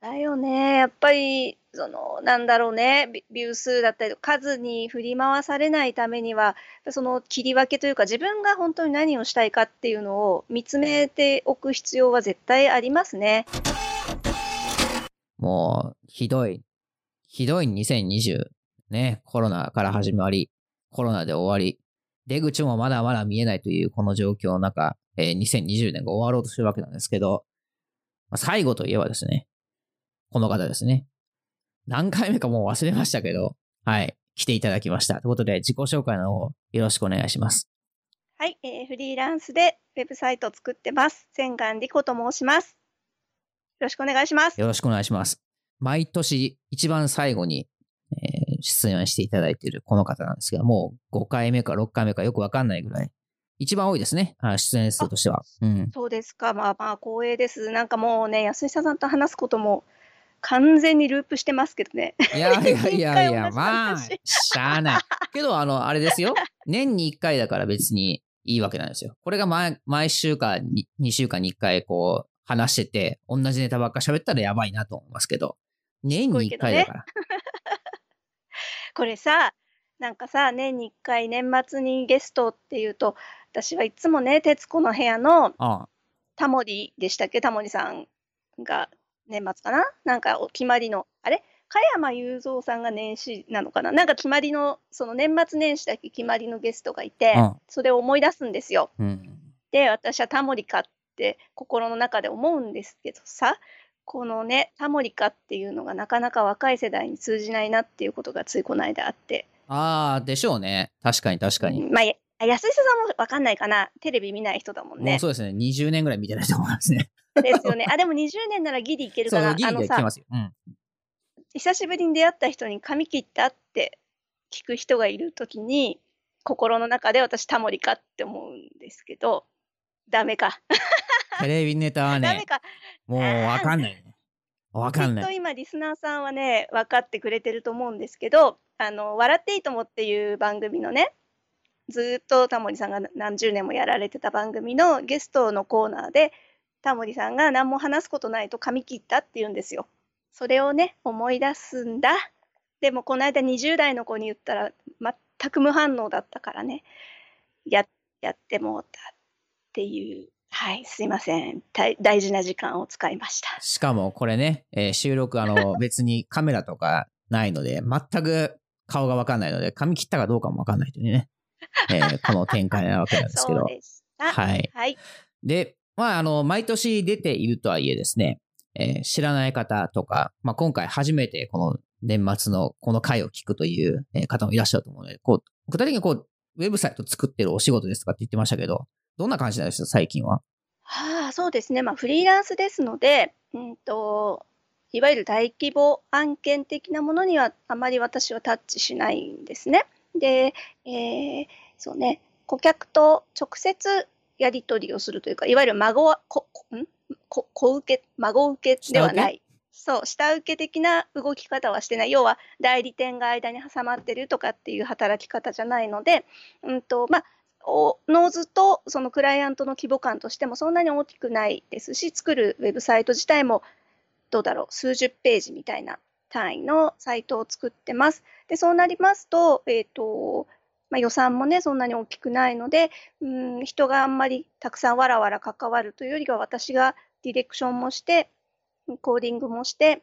だよね。やっぱり、その、なんだろうね、ビュー数だったり、数に振り回されないためには、その切り分けというか、自分が本当に何をしたいかっていうのを見つめておく必要は絶対ありますね。もう、ひどい、ひどい2020ね、コロナから始まり、コロナで終わり、出口もまだまだ見えないというこの状況の中、えー、2020年が終わろうとしてるわけなんですけど、最後といえばですね、この方ですね。何回目かもう忘れましたけど、はい、来ていただきました。ということで、自己紹介の方、よろしくお願いします。はい、えー、フリーランスでウェブサイトを作ってます。千願理子と申します。よろしくお願いします。よろしくお願いします。毎年一番最後に、えー、出演していただいているこの方なんですが、もう5回目か6回目かよくわかんないぐらい、一番多いですね、出演数としては。うん、そうですか、まあまあ光栄です。なんかもうね、安久さんと話すことも完全にループしてますけどね。いやいやいやいや、まあ、しゃあない。けど、あの、あれですよ。年に1回だから別にいいわけなんですよ。これが毎毎週か2週間に1回こう話してて、同じネタばっか喋ったらやばいなと思いますけど、年に1回だから。ね、これさ、なんかさ、年に1回年末にゲストっていうと、私はいつもね、徹子の部屋のタモリでしたっけ、タモリさんが年末かな？なんかお決まりの、あれ？加山雄三さんが年始なのかな？なんか決まりの、その年末年始だけ決まりのゲストがいて、それを思い出すんですよ。うん、で、私はタモリかって心の中で思うんですけどさ、このね、タモリカっていうのがなかなか若い世代に通じないなっていうことがついこの間あって。ああ、でしょうね。確かに確かに。まあ、安井さんもわかんないかな。テレビ見ない人だもんね。もうそうですね。20年ぐらい見てないと思いますね。ですよね。あ、でも20年ならギリいけるかな。ギリいけますよ。うん。久しぶりに出会った人に髪切ったって聞く人がいるときに、心の中で私タモリかって思うんですけど、ダメか。テレビネタはね、ダメか。もうわかんないね。わかんない。きっと今リスナーさんはね、分かってくれてると思うんですけど、あの、笑っていいともっていう番組のね、ずっとタモリさんが何十年もやられてた番組のゲストのコーナーで、タモリさんが何も話すことないと髪切ったって言うんですよ。それをね、思い出すんだ。でもこの間20代の子に言ったら全く無反応だったからね、ややってもうたっていうはい、すいません。大事な時間を使いました。しかもこれね、えー、収録、あの、別にカメラとかないので、全く顔がわかんないので、髪切ったかどうかもわかんないというね、えー、この展開なわけなんですけど。はい。はい。で、まあ、あの、毎年出ているとはいえですね、えー、知らない方とか、まあ、今回初めてこの年末のこの回を聞くという方もいらっしゃると思うので、こう、具体的にこう、ウェブサイト作ってるお仕事ですとかって言ってましたけど、どんな感じなんですか、最近は？はあ、そうですね。まあ、フリーランスですので、うんと、いわゆる大規模案件的なものにはあまり私はタッチしないんですね。で、えー、そうね、顧客と直接やり取りをするというか、いわゆる孫は、こ、ん？こ、子受け、孫受けではない。そう、下請け的な動き方はしてない。要は、代理店が間に挟まってるとかっていう働き方じゃないので、うんと、まあ、ノーズとそのクライアントの規模感としてもそんなに大きくないですし、作るウェブサイト自体もどうだろう、数十ページみたいな単位のサイトを作ってます。で、そうなりますと、え、ー、と、まあ、予算もね、そんなに大きくないので、うん、人があんまりたくさんわらわら関わるというよりは、私がディレクションもして、コーディングもして、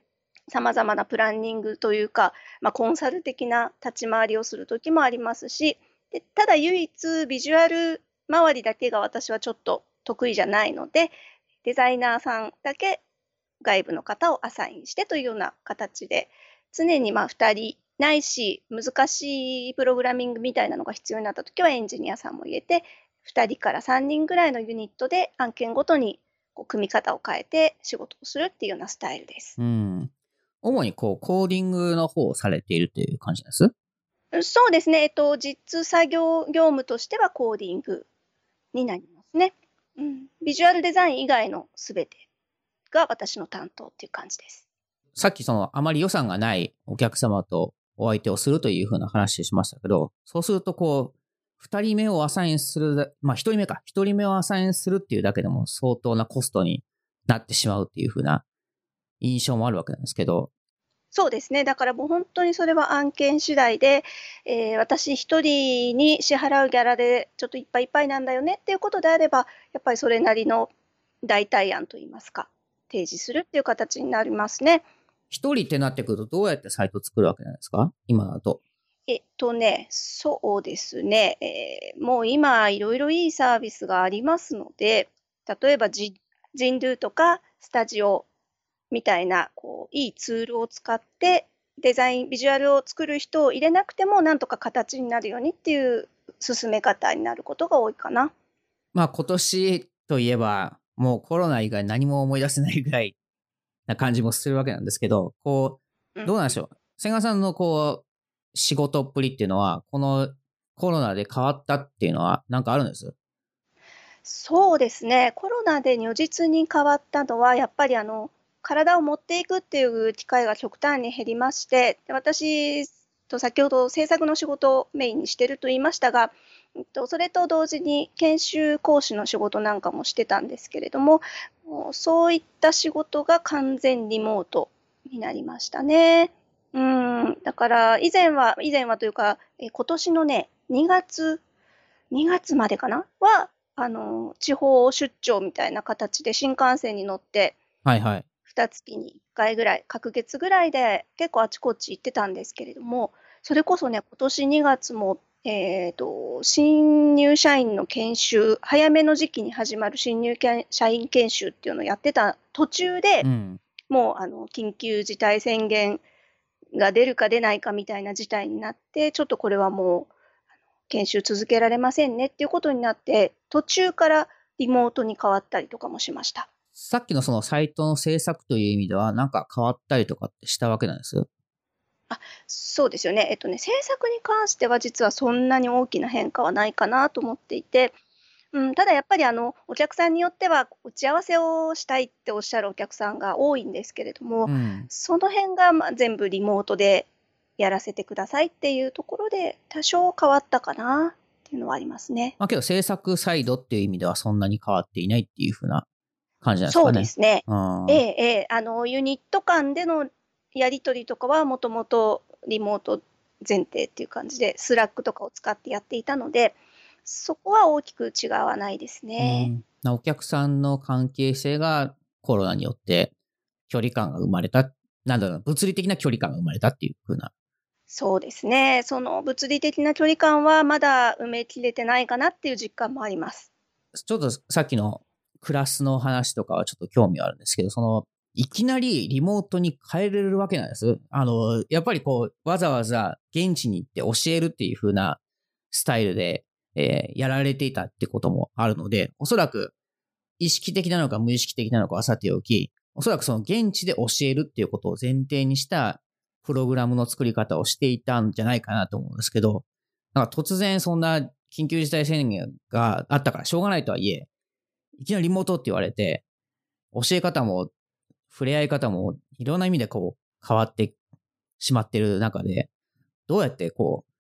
さまざまなプランニングというか、まあ、コンサル的な立ち回りをするときもありますし、でただ唯一ビジュアル周りだけが私はちょっと得意じゃないのでデザイナーさんだけ外部の方をアサインしてというような形で常にまあ2人ないし難しいプログラミングみたいなのが必要になった時はエンジニアさんも入れて2人から3人ぐらいのユニットで案件ごとにこう組み方を変えて仕事をするっていうようなスタイルです。うん。主にこうコーディングの方をされているという感じです？そうですね、えっと、実作業業務としてはコーディングになりますね。うん、ビジュアルデザイン以外のすべてが私の担当っていう感じです。さっきそのあまり予算がないお客様とお相手をするというふうな話しましたけど、そうするとこう、二人目をアサインする、まあ一人目か、一人目をアサインするっていうだけでも相当なコストになってしまうっていう風な印象もあるわけなんですけど。そうですね。だからもう本当にそれは案件次第で、えー、私一人に支払うギャラでちょっといっぱいいっぱいなんだよねっていうことであれば、やっぱりそれなりの代替案といいますか、提示するっていう形になりますね。一人ってなってくると、どうやってサイト作るわけなんですか？今だと。えっとね、そうですね。えー、もう今、いろいろいいサービスがありますので、例えばジ、ジンドゥとかスタジオみたいな、こう、いいツールを使って、デザイン、ビジュアルを作る人を入れなくても、なんとか形になるようにっていう進め方になることが多いかな。まあ、今年といえば、もうコロナ以外何も思い出せないぐらいな感じもするわけなんですけど、こう、どうなんでしょう？千賀さんのこう、仕事っぷりっていうのは、このコロナで変わったっていうのは、なんかあるんです？そうですね。コロナで如実に変わったのは、やっぱりあの、体を持っていくっていう機会が極端に減りまして、私と先ほど制作の仕事をメインにしてると言いましたが、それと同時に研修講師の仕事なんかもしてたんですけれども、そういった仕事が完全リモートになりましたね。うん、だから以前は、以前はというか、え今年のね、2月、2月までかな？は、あの、地方出張みたいな形で新幹線に乗って、はいはい。2月に1回ぐらい、隔月ぐらいで結構あちこち行ってたんですけれども、それこそね、今年2月も、えっ、ー、と、新入社員の研修、早めの時期に始まる新入社員研修っていうのをやってた途中で、うん、もうあの緊急事態宣言が出るか出ないかみたいな事態になって、ちょっとこれはもう研修続けられませんねっていうことになって、途中からリモートに変わったりとかもしました。さっきのそのサイトの制作という意味では、なんか変わったりとかってしたわけなんです？あそうですよね。えっとね、制作に関しては実はそんなに大きな変化はないかなと思っていて、うん、ただやっぱりあのお客さんによっては打ち合わせをしたいっておっしゃるお客さんが多いんですけれども、うん、その辺がまあ全部リモートでやらせてくださいっていうところで多少変わったかなっていうのはありますね。まあけど制作サイドっていう意味ではそんなに変わっていないっていうふうな感じなんですかね。そうですね。ええ、ええ、あの、ユニット間でのやり取りとかはもともとリモート前提っていう感じで、 Slack とかを使ってやっていたので、そこは大きく違わないですね。お客さんの関係性がコロナによって距離感が生まれた、なんだろう、物理的な距離感が生まれたっていうふうな。そうですね。その物理的な距離感はまだ埋めきれてないかなっていう実感もあります。ちょっとさっきのクラスの話とかはちょっと興味あるんですけど、その、いきなりリモートに変えれるわけなんです。あの、やっぱりこう、わざわざ現地に行って教えるっていう風なスタイルで、えー、やられていたってこともあるので、おそらく意識的なのか無意識的なのかはさておき、おそらくその現地で教えるっていうことを前提にしたプログラムの作り方をしていたんじゃないかなと思うんですけど、なんか突然そんな緊急事態宣言があったからしょうがないとはいえ、いきなりリモートって言われて、教え方も、触れ合い方も、いろんな意味でこう、変わってしまってる中で、どうやってこう、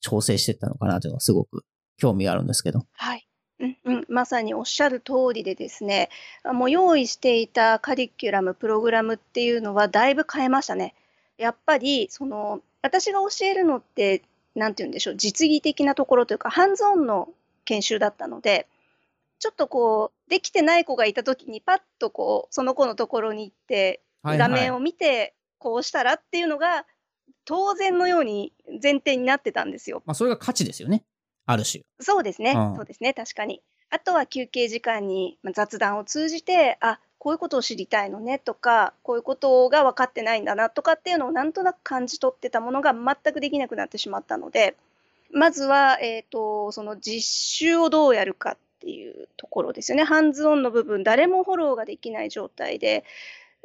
調整していったのかなというのはすごく興味があるんですけど。はい。うんうん、まさにおっしゃる通りでですね、もう用意していたカリキュラム、プログラムっていうのはだいぶ変えましたね。やっぱり、その、私が教えるのって、なんて言うんでしょう、実技的なところというか、ハンズオンの研修だったので、ちょっとこう、できてない子がいた時に、パッとこう、その子のところに行って、画面を見て、こうしたらっていうのが、当然のように前提になってたんですよ。まあ、それが価値ですよね。ある種。そうですね。うん、そうですね。確かに。あとは休憩時間に雑談を通じて、あ、こういうことを知りたいのねとか、こういうことが分かってないんだなとかっていうのをなんとなく感じ取ってたものが全くできなくなってしまったので、まずは、えっ、ー、と、その実習をどうやるかっていうところですよね。ハンズオンの部分、誰もフォローができない状態で、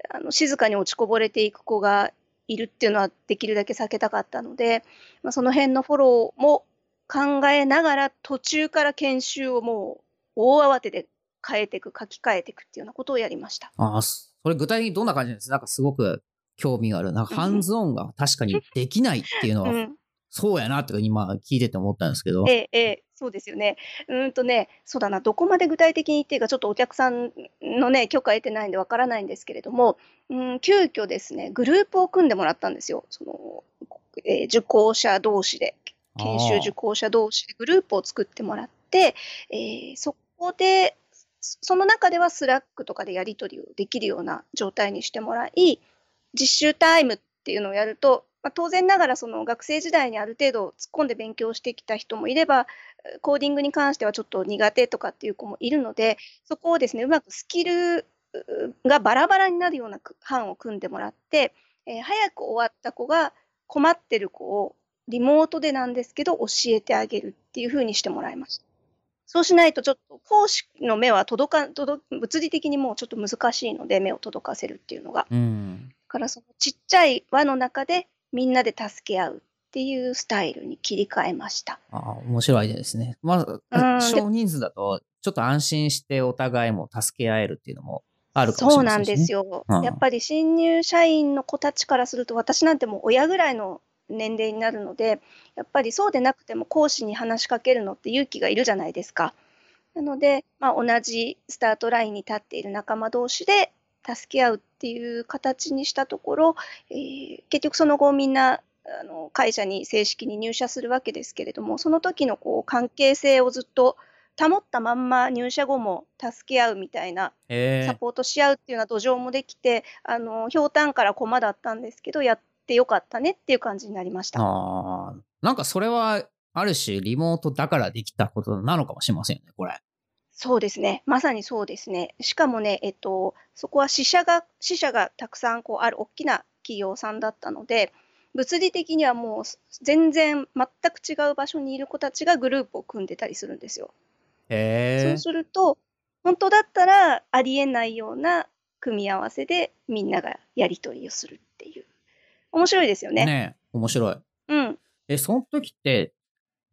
あの静かに落ちこぼれていく子がいるっていうのはできるだけ避けたかったので、まあ、その辺のフォローも考えながら途中から研修をもう大慌てで変えていく、書き換えていくっていうようなことをやりました。ああ、それ具体的にどんな感じなんですか？なんかすごく興味がある。なんかハンズオンが確かにできないっていうのは、うん、そうやなって今聞いてて思ったんですけど。ええ、ええ、そうですよね。うんとね、そうだな、どこまで具体的に言っていいか、ちょっとお客さんのね、許可得てないんでわからないんですけれども、うん、急遽ですね、グループを組んでもらったんですよ。その、えー、受講者同士で、研修受講者同士でグループを作ってもらって、えー、そこで、その中では Slack とかでやり取りをできるような状態にしてもらい、実習タイムっていうのをやると、まあ、当然ながらその学生時代にある程度突っ込んで勉強してきた人もいれば、コーディングに関してはちょっと苦手とかっていう子もいるので、そこをですね、うまくスキルがバラバラになるような班を組んでもらって、えー、早く終わった子が困ってる子をリモートでなんですけど教えてあげるっていうふうにしてもらいました。そうしないとちょっと講師の目は届か届物理的にもうちょっと難しいので目を届かせるっていうのが。うん、からそのちっちゃい輪の中でみんなで助け合うっていうスタイルに切り替えました。ああ、面白いですね。まず、少人数だと、ちょっと安心してお互いも助け合えるっていうのもあるかもしれないですね。そうなんですよ。うん、やっぱり新入社員の子たちからすると、私なんてもう親ぐらいの年齢になるので、やっぱりそうでなくても講師に話しかけるのって勇気がいるじゃないですか。なので、まあ、同じスタートラインに立っている仲間同士で助け合うっていう形にしたところ、えー、結局その後みんなあの会社に正式に入社するわけですけれどもその時のこう関係性をずっと保ったまんま入社後も助け合うみたいなサポートし合うっていうような土壌もできてあのひょうたんから駒だったんですけどやってよかったねっていう感じになりました。あなんかそれはある種リモートだからできたことなのかもしれませんねこれそうですね。まさにそうですね。しかもね、えっと、そこは支社が、支社がたくさんこうある大きな企業さんだったので、物理的にはもう全然全く違う場所にいる子たちがグループを組んでたりするんですよ。へそうすると、本当だったらありえないような組み合わせでみんながやり取りをするっていう。面白いですよね。ね面白い。うん。え、その時って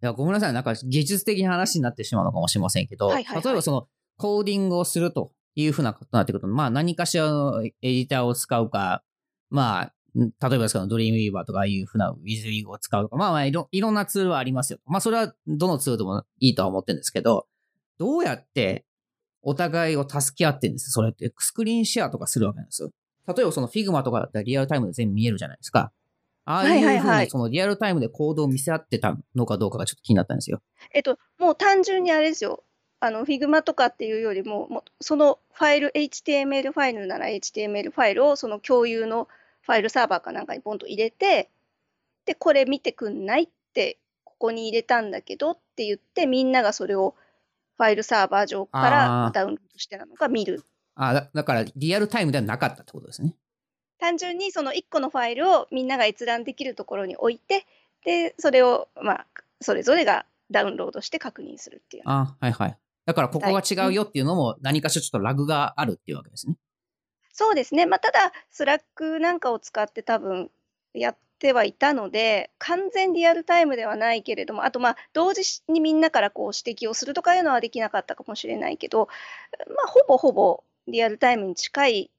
や、ごめんなさい。なんか技術的な話になってしまうのかもしれませんけど、はいはいはい、例えばそのコーディングをするというふうなことになってくると、まあ何かしらのエディターを使うか、まあ、例えばですけど、ドリームウィーバーとかいうふうなウィズウィーグを使うとか、まあまあいろ、いろんなツールはありますよ。まあそれはどのツールでもいいとは思ってるんですけど、どうやってお互いを助け合ってるんです？それってスクリーンシェアとかするわけなんですよ。例えばその Figma とかだったらリアルタイムで全部見えるじゃないですか。ああいうふうにそのリアルタイムでコードを見せ合ってたのかどうかがちょっと気になったんですよ。えっと、もう単純にあれですよ。あの、Figma とかっていうよりも、もそのファイル、HTML ファイルなら HTML ファイルをその共有のファイルサーバーかなんかにポンと入れて、で、これ見てくんないって、ここに入れたんだけどって言って、みんながそれをファイルサーバー上からダウンロードしてなのか見る。あだだからリアルタイムではなかったってことですね。単純にその1個のファイルをみんなが閲覧できるところに置いてでそれをまあそれぞれがダウンロードして確認するっていう。あはいはい。だからここが違うよっていうのも何かしらちょっとラグがあるっていうわけですね。そうですね。まあただ Slack なんかを使って多分やってはいたので完全リアルタイムではないけれどもあとまあ同時にみんなからこう指摘をするとかいうのはできなかったかもしれないけどまあほぼほぼリアルタイムに近い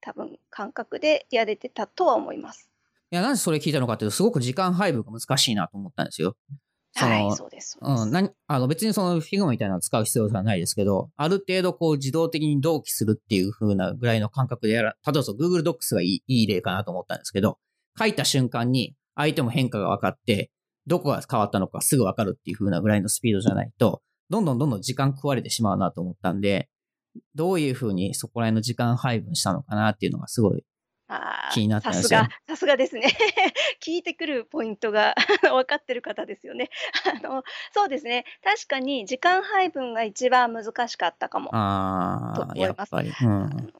多分感覚でやれてたとは思います。いや、なぜそれ聞いたのかっていうと、すごく時間配分が難しいなと思ったんですよ。はい、そうです。うん、なあの別にその Figma みたいなのを使う必要はないですけど、ある程度こう自動的に同期するっていう風なぐらいの感覚でやら、例えば Google Docs がいいいい例かなと思ったんですけど、書いた瞬間に相手も変化が分かって、どこが変わったのかすぐ分かるっていう風なぐらいのスピードじゃないと、どんどんどんどん時間食われてしまうなと思ったんで、どういうふうにそこら辺の時間配分したのかなっていうのがすごい気になったんですよ。さすが、さすがですね。聞いてくるポイントが 分かってる方ですよね。あの、そうですね。確かに時間配分が一番難しかったかも。ああ、やっぱり、うん。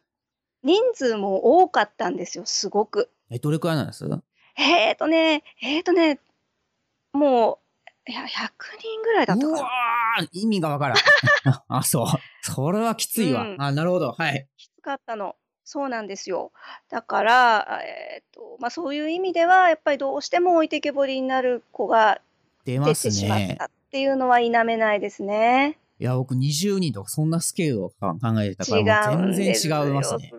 人数も多かったんですよ、すごく。え、どれくらいなんです？えっ、ー、とね、えっ、ー、とね、もう、いや、100人ぐらいだったかな。うわ意味がわからん。あ、そう。それはきついわ。うん、あ、なるほど。はい。きつかったの。そうなんですよ。だから、えーとまあ、そういう意味では、やっぱりどうしても置いてけぼりになる子が出てしまったっていうのは否めないですね。いや、僕20人とかそんなスケールを考えてたから、全然違いますね。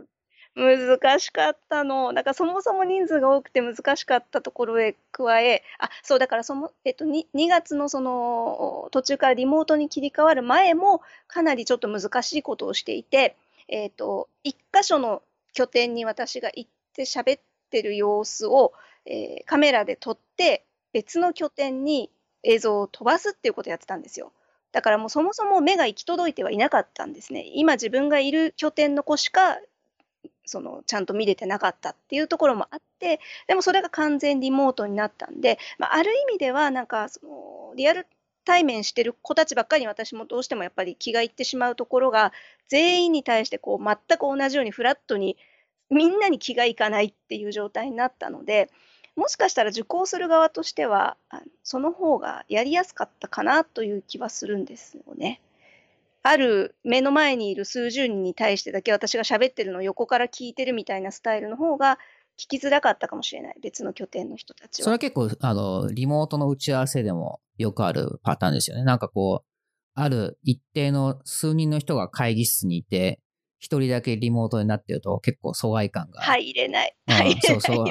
難しかったの。だからそもそも人数が多くて難しかったところへ加え、あ、そうだからその、えっと、2, 2月のその途中からリモートに切り替わる前もかなりちょっと難しいことをしていて、えっと、1箇所の拠点に私が行って喋ってる様子を、えー、カメラで撮って別の拠点に映像を飛ばすっていうことをやってたんですよ。だからもうそもそも目が行き届いてはいなかったんですね。今自分がいる拠点の子しかそのちゃんと見れてなかったっていうところもあってでもそれが完全リモートになったんで、まあ、ある意味ではなんかそのリアル対面してる子たちばっかりに私もどうしてもやっぱり気がいってしまうところが全員に対してこう全く同じようにフラットにみんなに気がいかないっていう状態になったのでもしかしたら受講する側としてはその方がやりやすかったかなという気はするんですよね。ある目の前にいる数十人に対してだけ私が喋ってるのを横から聞いてるみたいなスタイルの方が聞きづらかったかもしれない。別の拠点の人たちは。それは結構、あの、リモートの打ち合わせでもよくあるパターンですよね。なんかこう、ある一定の数人の人が会議室にいて、一人だけリモートになってると結構疎外感が。入れない。入れないよね。そうそう。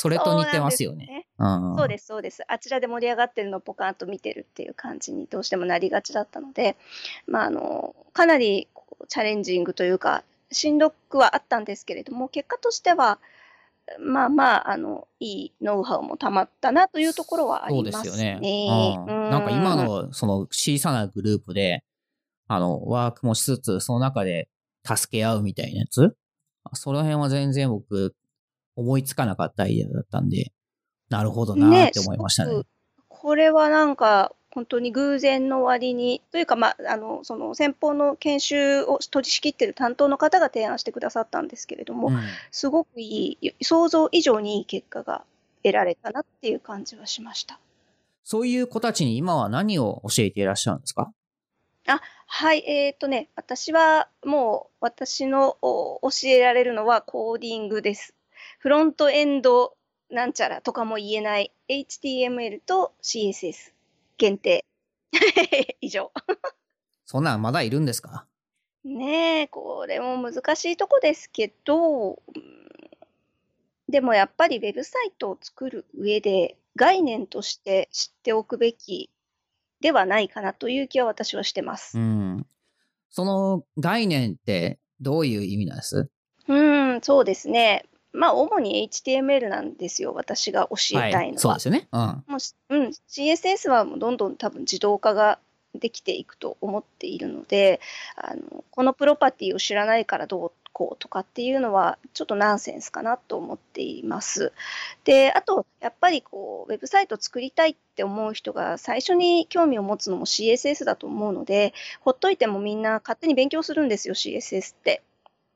それと似てますよね。そうです、そうです。あちらで盛り上がってるのをポカンと見てるっていう感じにどうしてもなりがちだったので、まあ、あの、かなりチャレンジングというか、しんどくはあったんですけれども、結果としては、まあまあ、あの、いいノウハウもたまったなというところはありますね。そうですよね。うん、なんか今のその小さなグループで、あの、ワークもしつつ、その中で助け合うみたいなやつ？その辺は全然僕、思いつかなかったアイデアだったんで、なるほどなって思いましたね。ねこれはなんか、本当に偶然の割に、というか、まあ、あのその先方の研修を取り仕切ってる担当の方が提案してくださったんですけれども、うん、すごくいい、想像以上にいい結果が得られたなっていう感じはしました。そういう子たちに今は何を教えていらっしゃるんですか？あはい、えっ、ー、とね、私はもう私の教えられるのはコーディングです。フロントエンドなんちゃらとかも言えない HTML と CSS 限定。以上。そんなんまだいるんですか？ねえ、これも難しいとこですけど、でもやっぱりウェブサイトを作る上で概念として知っておくべきではないかなという気は私はしてます。うん。その概念ってどういう意味なんです？うん、そうですね。まあ、主に HTML なんですよ、私が教えたいのは。はい、そうですよね。うん。もううん、CSS はもうどんどん多分自動化ができていくと思っているので、あのこのプロパティを知らないからどうこうとかっていうのはちょっとナンセンスかなと思っています。で、あとやっぱりこうウェブサイト作りたいって思う人が最初に興味を持つのも CSS だと思うので、ほっといてもみんな勝手に勉強するんですよ、CSS って。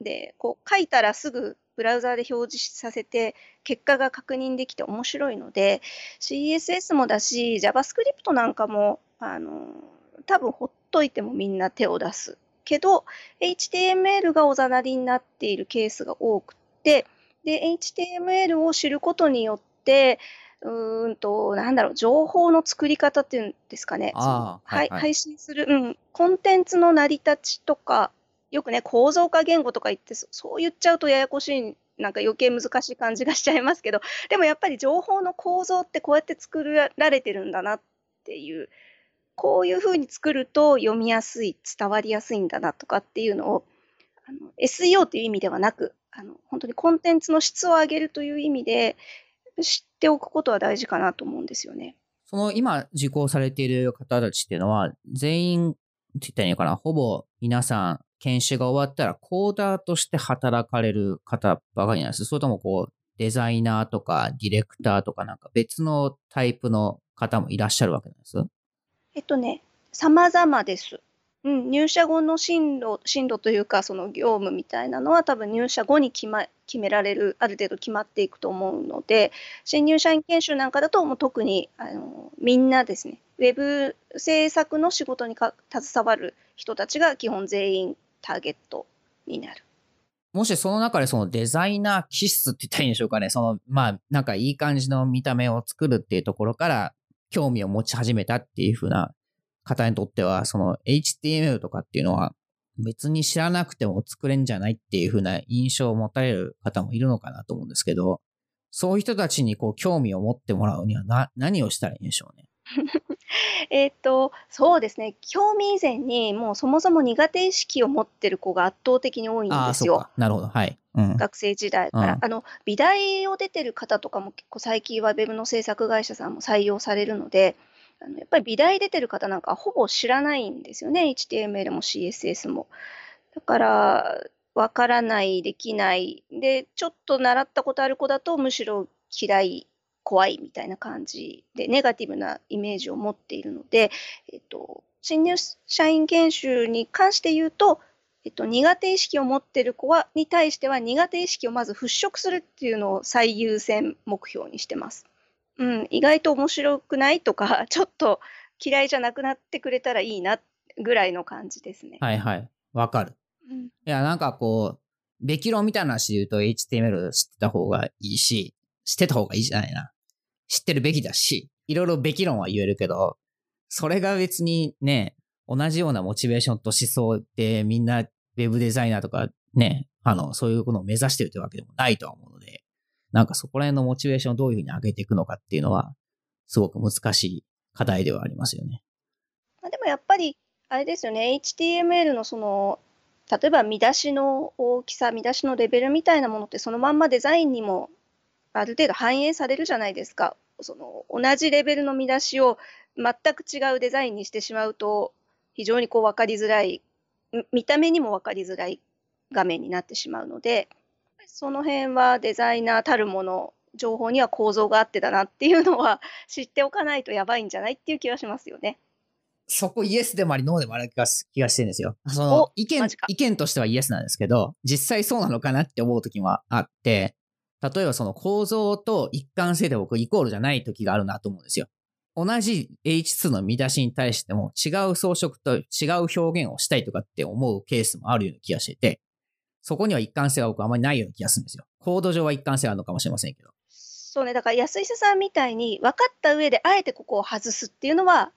で、こう書いたらすぐブラウザーで表示させて結果が確認できて面白いので CSS もだし JavaScript なんかもあの多分ほっといてもみんな手を出すけど HTML がおざなりになっているケースが多くてで HTML を知ることによってうんと、なんだろう、情報の作り方っていうんですかね。はいはい、配信する、うん、コンテンツの成り立ちとか、よくね、構造化言語とか言って、そう言っちゃうとややこしい、なんか余計難しい感じがしちゃいますけど、でもやっぱり情報の構造ってこうやって作られてるんだなっていう、こういうふうに作ると読みやすい、伝わりやすいんだなとかっていうのを、あの SEO という意味ではなく、あの本当にコンテンツの質を上げるという意味で、知っておくことは大事かなと思うんですよね。その今受講されている方たちっていうのは、全員って言ったらいいのかな、ほぼ皆さん研修が終わったらコーダーとして働かれる方ばかりなんです。それともこう、デザイナーとかディレクターとかなんか別のタイプの方もいらっしゃるわけなんです。えっとね、様々です。うん、入社後の進路進路というか、その業務みたいなのは多分入社後に決ま決められる、ある程度決まっていくと思うので、新入社員研修なんかだともう特にあのみんなですね、ウェブ制作の仕事にか携わる人たちが基本全員ターゲットになる。もしその中でそのデザイナー気質って言ったらいいんでしょうかね。その、まあ、なんかいい感じの見た目を作るっていうところから興味を持ち始めたっていう風な方にとっては、その HTML とかっていうのは別に知らなくても作れんじゃないっていう風な印象を持たれる方もいるのかなと思うんですけど、そういう人たちにこう興味を持ってもらうにはな何をしたらいいんでしょうね。えっと、そうですね。興味以前に、もうそもそも苦手意識を持ってる子が圧倒的に多いんですよ。なるほど。はい。うん。学生時代から。うんあの、美大を出てる方とかも結構最近はウェブの制作会社さんも採用されるので、あのやっぱり美大出てる方なんかほぼ知らないんですよね。HTML も CSS も。だから、わからない、できない。で、ちょっと習ったことある子だとむしろ嫌い、怖いみたいな感じで、ネガティブなイメージを持っているので、えっと、新入社員研修に関して言うと、えっと、苦手意識を持っている子はに対しては苦手意識をまず払拭するっていうのを最優先目標にしてます。うん、意外と面白くないとか、ちょっと嫌いじゃなくなってくれたらいいなぐらいの感じですね。はいはい。わかる。うん、いや、なんかこう、べき論みたいな話で言うと HTML 知ってた方がいいし、知ってた方がいいじゃないな。知ってるべきだし、いろいろべき論は言えるけど、それが別にね、同じようなモチベーションと思想でみんなウェブデザイナーとかね、あの、そういうことを目指してるというわけでもないとは思うので、なんかそこら辺のモチベーションをどういうふうに上げていくのかっていうのは、すごく難しい課題ではありますよね。まあ、でもやっぱり、あれですよね、HTML のその、例えば見出しの大きさ、見出しのレベルみたいなものって、そのまんまデザインにもある程度反映されるじゃないですか。その同じレベルの見出しを全く違うデザインにしてしまうと、非常にこう分かりづらい、み見た目にも分かりづらい画面になってしまうので、その辺はデザイナーたるもの、情報には構造があってだなっていうのは知っておかないとやばいんじゃないっていう気はしますよね。そこイエスでもありノーでもある気がす気がしてるんですよ。そのお意見意見としてはイエスなんですけど、実際そうなのかなって思う時もあって、例えばその構造と一貫性で僕イコールじゃない時があるなと思うんですよ。同じ H2 の見出しに対しても違う装飾と違う表現をしたいとかって思うケースもあるような気がしてて、そこには一貫性は僕あまりないような気がするんですよ。コード上は一貫性あるのかもしれませんけど。そうね、だから安井さんみたいに分かった上であえてここを外すっていうのは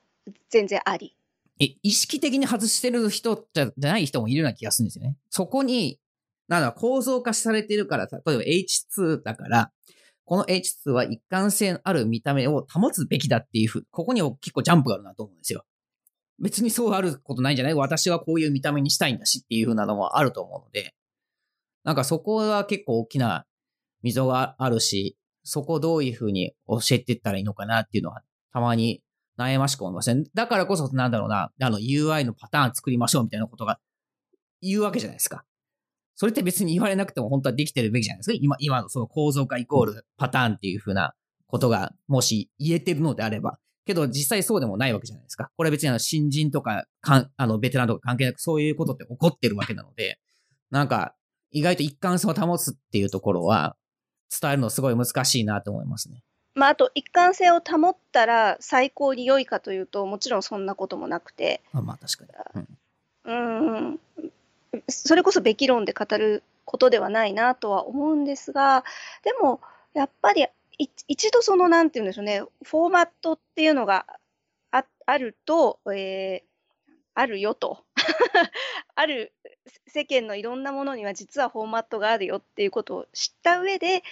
全然あり。え、意識的に外してる人じゃない人もいるような気がするんですよね。そこに、なんだ、構造化されてるから、例えば H2 だから、この H2 は一貫性のある見た目を保つべきだっていうふう、ここに結構ジャンプがあるなと思うんですよ。別にそうあることないんじゃない？私はこういう見た目にしたいんだしっていうふうなのもあると思うので、なんかそこは結構大きな溝があるし、そこをどういうふうに教えていったらいいのかなっていうのは、たまに悩ましく思いません？だからこそ、なんだろうな、あの UI のパターン作りましょうみたいなことが言うわけじゃないですか。それって別に言われなくても本当はできてるべきじゃないですか。今、今のその構造化イコールパターンっていうふうなことが、もし言えてるのであれば。けど実際そうでもないわけじゃないですか。これ別にあの新人とかかん、あのベテランとか関係なくそういうことって起こってるわけなので、なんか意外と一貫性を保つっていうところは伝えるのすごい難しいなと思いますね。まあ、あと一貫性を保ったら最高に良いかというともちろんそんなこともなくて、まあまあ確かに。うん、うんそれこそべき論で語ることではないなとは思うんですがでもやっぱりい一度そのなんて言うんでしょうねフォーマットっていうのがああると、えーあるよと ある世間のいろんなものには実はフォーマットがあるよっていうことを知った上で、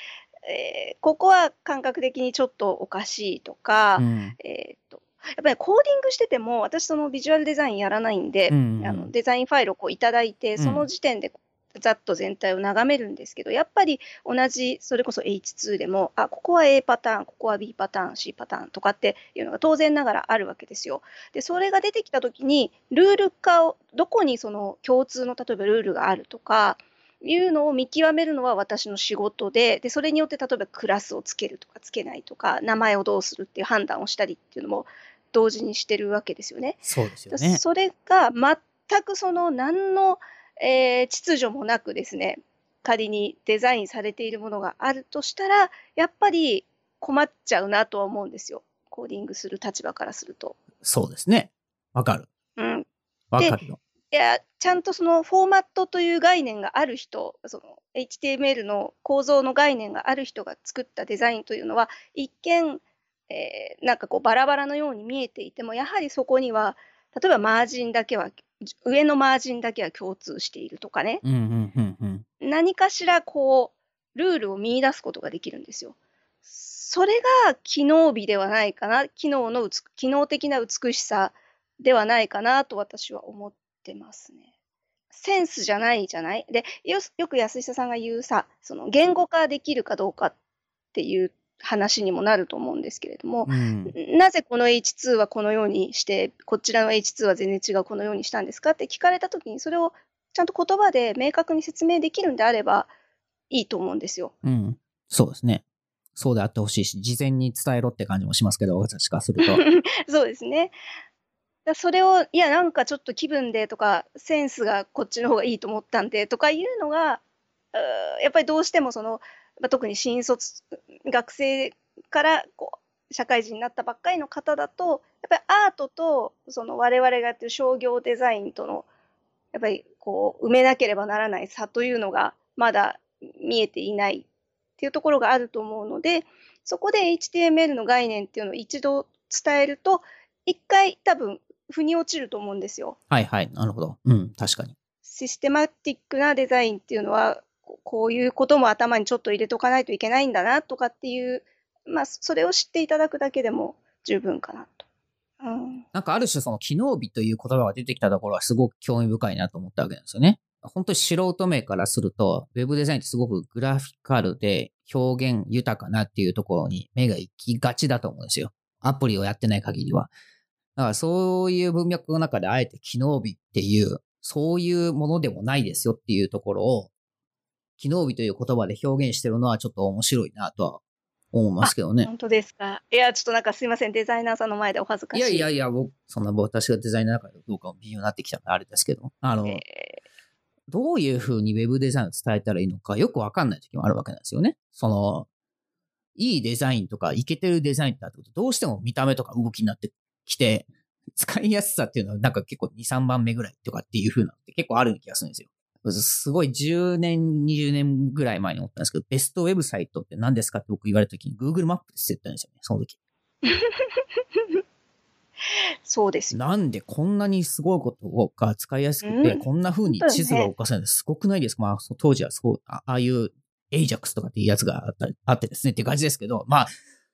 えーここは感覚的にちょっとおかしいとか、うん。えーっとやっぱりコーディングしてても私そのビジュアルデザインやらないんで、うんうんあのデザインファイルをこういただいてんその時点でざっと全体を眺めるんですけどやっぱり同じそれこそ H2 でもあここは A パターンここは B パターン C パターンとかっていうのが当然ながらあるわけですよ。でそれが出てきた時にルール化をどこにその共通の例えばルールがあるとかいうのを見極めるのは私の仕事ででそれによって例えばクラスをつけるとかつけないとか名前をどうするっていう判断をしたりっていうのも同時にしてるわけですよね。そうですよね。それが全くその何の、えー秩序もなくですね仮にデザインされているものがあるとしたらやっぱり困っちゃうなとは思うんですよコーディングする立場からすると。そうですね。わかる。うん、わかるよ。いやちゃんとそのフォーマットという概念がある人その HTML の構造の概念がある人が作ったデザインというのは一見、えーなんかこうバラバラのように見えていてもやはりそこには例えばマージンだけは上のマージンだけは共通しているとかね、うんうんうんうん。何かしらこう、ルールを見出すことができるんですよ。それが機能美ではないかな、機能の機能的な美しさではないかなと私は思ってますね。センスじゃないじゃない？でよ、よく安久さんが言うさ、その言語化できるかどうかっていう話にもなると思うんですけれども、うんなぜこの H2 はこのようにして、こちらの H2 は全然違う、このようにしたんですかって聞かれたときに、それをちゃんと言葉で明確に説明できるんであればいいと思うんですよ。うん。そうですね。そうであってほしいし、事前に伝えろって感じもしますけど、私からすると。そうですね。だそれを、いや、なんかちょっと気分でとか、センスがこっちの方がいいと思ったんでとかいうのが、やっぱりどうしてもその、まあ、特に新卒、学生からこう社会人になったばっかりの方だと、やっぱりアートとその我々がやってる商業デザインとの、やっぱりこう埋めなければならない差というのがまだ見えていないっていうところがあると思うので、そこで HTML の概念っていうのを一度伝えると、一回多分腑に落ちると思うんですよ。はいはい。なるほど。うん、確かに。システマティックなデザインっていうのは、こういうことも頭にちょっと入れとかないといけないんだなとかっていう、まあ、それを知っていただくだけでも十分かなと。うん、なんかある種その機能美という言葉が出てきたところはすごく興味深いなと思ったわけなんですよね。本当に素人目からすると、ウェブデザインってすごくグラフィカルで表現豊かなっていうところに目が行きがちだと思うんですよ。アプリをやってない限りは。だからそういう文脈の中であえて機能美っていう、そういうものでもないですよっていうところを、機能美という言葉で表現してるのはちょっと面白いなとは思いますけどね。本当ですか？いや、ちょっとなんかすいません、デザイナーさんの前でお恥ずかしい。いやいやいや、僕、そんな私がデザイナーだからどうかも微妙になってきたんであれですけど、あの、えどういうふうにウェブデザインを伝えたらいいのかよくわかんない時もあるわけなんですよね。その、いいデザインとか、イケてるデザインだってこと、どうしても見た目とか動きになってきて、使いやすさっていうのはなんか結構2、3番目ぐらいとかっていう風なのって結構ある気がするんですよ。すごい10年、20年ぐらい前に思ったんですけど、ベストウェブサイトって何ですかって僕言われた時に Google マップって言ったんですよね、その時。そうですよ。なんでこんなにすごいことが使いやすくて、うんこんな風に地図が動かせるのすごくないですか、まあ、そ当時はそうあああいうエイジャックスとかっていうやつがあったあってですねって感じですけど、まあ、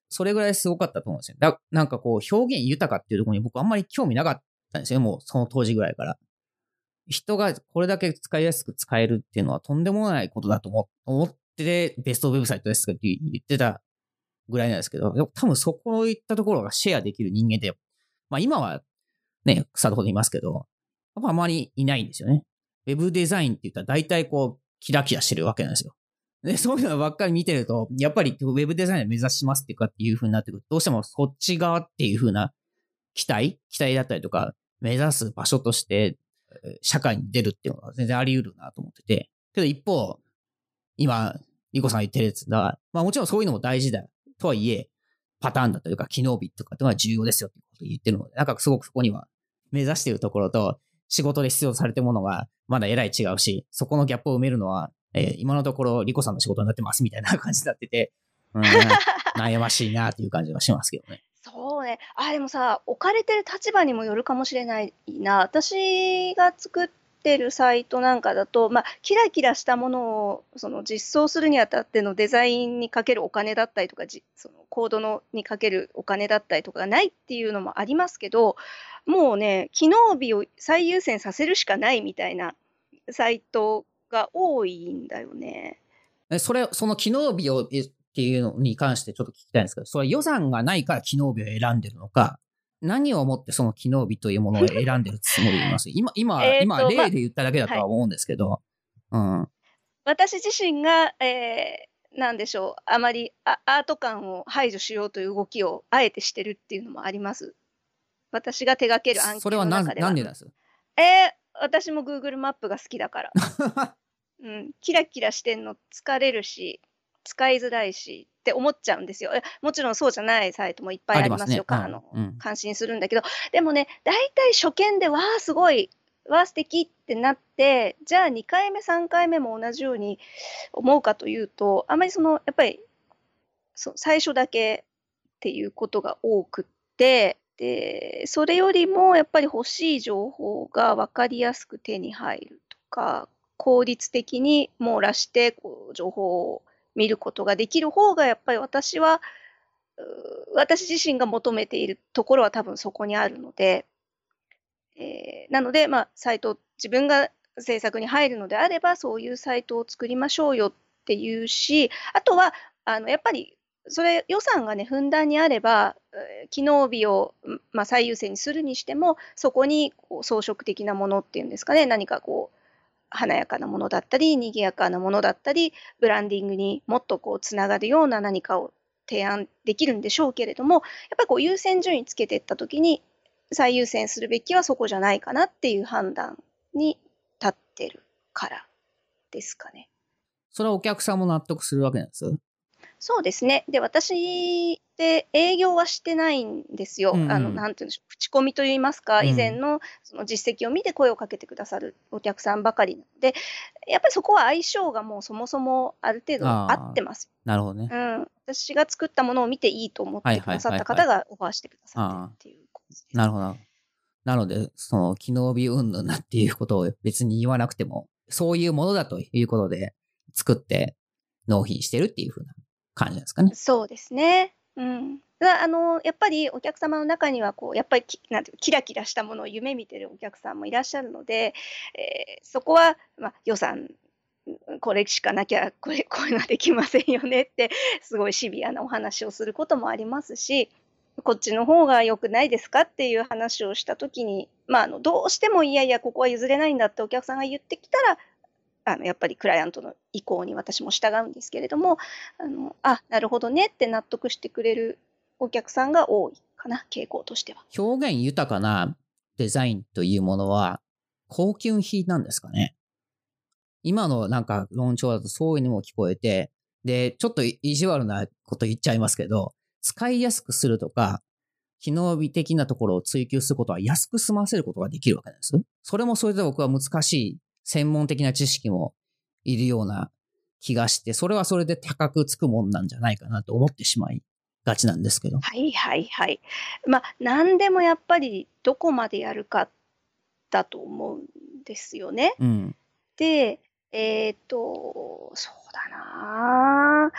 それぐらいすごかったと思うんですよ。だなんかこう、表現豊かっていうところに僕あんまり興味なかったんですよね、もうその当時ぐらいから。人がこれだけ使いやすく使えるっていうのはとんでもないことだと思って、ベストウェブサイトですかって言ってたぐらいなんですけど、多分そこいったところがシェアできる人間で、まあ今はね、草のほどいますけど、やっぱあまりいないんですよね。ウェブデザインって言ったら大体こう、キラキラしてるわけなんですよ。で、そういうのばっかり見てると、やっぱりウェブデザインを目指しますっていうかっていう風になってくると、どうしてもそっち側っていう風な期待期待だったりとか、目指す場所として、社会に出るっていうのは全然あり得るなと思ってて。けど一方、今、リコさんが言ってるやつが、まあもちろんそういうのも大事だとはいえ、パターンだったりとか、機能美とかってのは重要ですよってことを言ってるので、なんかすごくそこには目指してるところと、仕事で必要とされてるものがまだえらい違うし、そこのギャップを埋めるのは、えー今のところリコさんの仕事になってますみたいな感じになってて、うん、悩ましいなっていう感じがしますけどね。ね。あ、でもさ、置かれてる立場にもよるかもしれないな。私が作ってるサイトなんかだと、まあ、キラキラしたものをその実装するにあたってのデザインにかけるお金だったりとか、じそのコードのにかけるお金だったりとかがないっていうのもありますけど、もうね、機能美を最優先させるしかないみたいなサイトが多いんだよね。それ、その機能美をっていうのに関してちょっと聞きたいんですけど、それは予算がないから機能美を選んでるのか、何をもってその機能美というものを選んでるつもりでいます？今、今、今、まあ例で言っただけだとは思うんですけど、うん。私自身が、えーなんでしょう、あまりあアート感を排除しようという動きをあえてしてるっていうのもあります。私が手掛ける案それはな件の中では。なんでなんです？えー私も Google マップが好きだから。うん、キラキラしてんの疲れるし、使いづらいしって思っちゃうんですよ。えもちろんそうじゃないサイトもいっぱいありますよ。あねのうんうん感心するんだけど、でもね、大体初見で、わあ、すごい、わあ、素敵ってなって、じゃあ2回目、3回目も同じように思うかというと、あまりその、やっぱり、そう最初だけっていうことが多くって、で、それよりもやっぱり欲しい情報が分かりやすく手に入るとか、効率的に網羅してこう情報を見ることができる方がやっぱり私は私自身が求めているところは多分そこにあるので、えー、なので、まあ、サイト自分が制作に入るのであればそういうサイトを作りましょうよっていうしあとはあのやっぱりそれ予算がねふんだんにあれば機能美を、まあ、最優先にするにしてもそこにこう装飾的なものっていうんですかね何かこう華やかなものだったり賑やかなものだったりブランディングにもっとこうつながるような何かを提案できるんでしょうけれどもやっぱりこう優先順位つけていった時に最優先するべきはそこじゃないかなっていう判断に立ってるからですかね。それはお客さんも納得するわけなんです？そうですね。で、私で営業はしてないんですよ。うんあの、なんていうんでしょう、口コミといいますか、以前のその実績を見て声をかけてくださるお客さんばかりなので、やっぱりそこは相性がもうそもそもある程度合ってます。なるほどね。うん。私が作ったものを見ていいと思ってくださった方がオファーしてくださってるっていうことです。なるほど。なので、その、機能美云々なっていうことを別に言わなくても、そういうものだということで作って納品してるっていうふうな感じですかね。そうですね。うん。あのやっぱりお客様の中にはこうやっぱりなんていうキラキラしたものを夢見てるお客さんもいらっしゃるので、えー、そこは、まあ、予算これしかなきゃこれ こういうのはできませんよねってすごいシビアなお話をすることもありますしこっちの方が良くないですかっていう話をした時に、まあ、あのどうしてもいやいやここは譲れないんだってお客さんが言ってきたらあのやっぱりクライアントの意向に私も従うんですけれどもあのあなるほどねって納得してくれるお客さんが多いかな傾向としては表現豊かなデザインというものは高級品なんですかね今のなんか論調だとそういうにも聞こえてでちょっと意地悪なこと言っちゃいますけど使いやすくするとか機能美的なところを追求することは安く済ませることができるわけです。それもそれで僕は難しい専門的な知識もいるような気がして、それはそれで高くつくもんなんじゃないかなと思ってしまいがちなんですけど。はいはいはい。まあ、何でもやっぱりどこまでやるかだと思うんですよね。うん、で、えっ、ー、と、そうだな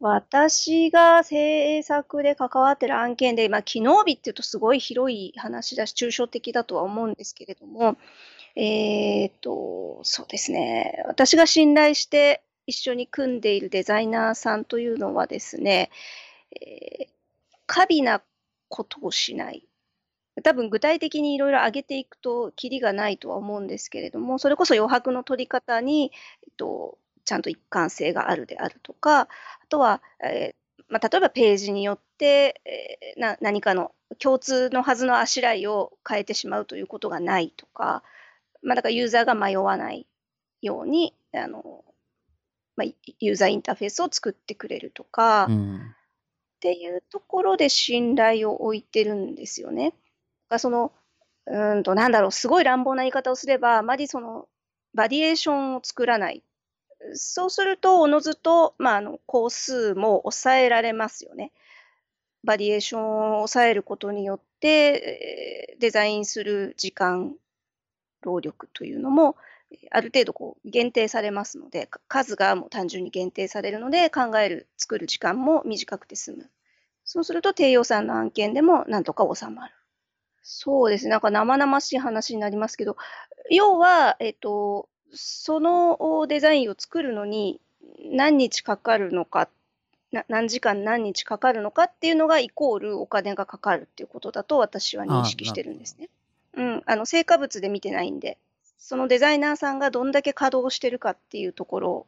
私が制作で関わってる案件で、まあ、機能美っていうとすごい広い話だし、抽象的だとは思うんですけれども、えっ、と、そうですね。私が信頼して一緒に組んでいるデザイナーさんというのはですね、えー、過敏なことをしない。多分具体的にいろいろ上げていくときりがないとは思うんですけれども、それこそ余白の取り方に、えっと、ちゃんと一貫性があるであるとか、あとは、えーまあ、例えばページによって、えー、な何かの共通のはずのあしらいを変えてしまうということがないとか、まあ、だからユーザーが迷わないように、あの、まあ、ユーザーインターフェースを作ってくれるとか、うん、っていうところで信頼を置いてるんですよね。だその、うんと、なんだろう、すごい乱暴な言い方をすれば、あまりその、バリエーションを作らない。そうすると、おのずと、まあ、あの、工数も抑えられますよね。バリエーションを抑えることによって、デザインする時間労力というのも、ある程度こう限定されますので、数がもう単純に限定されるので、考える、作る時間も短くて済む。そうすると低予算の案件でもなんとか収まる。そうですね、なんか生々しい話になりますけど、要は、えっと、そのデザインを作るのに何日かかるのか、何時間何日かかるのかっていうのがイコールお金がかかるっていうことだと私は認識してるんですね。うん、あの成果物で見てないんで、そのデザイナーさんがどんだけ稼働してるかっていうところ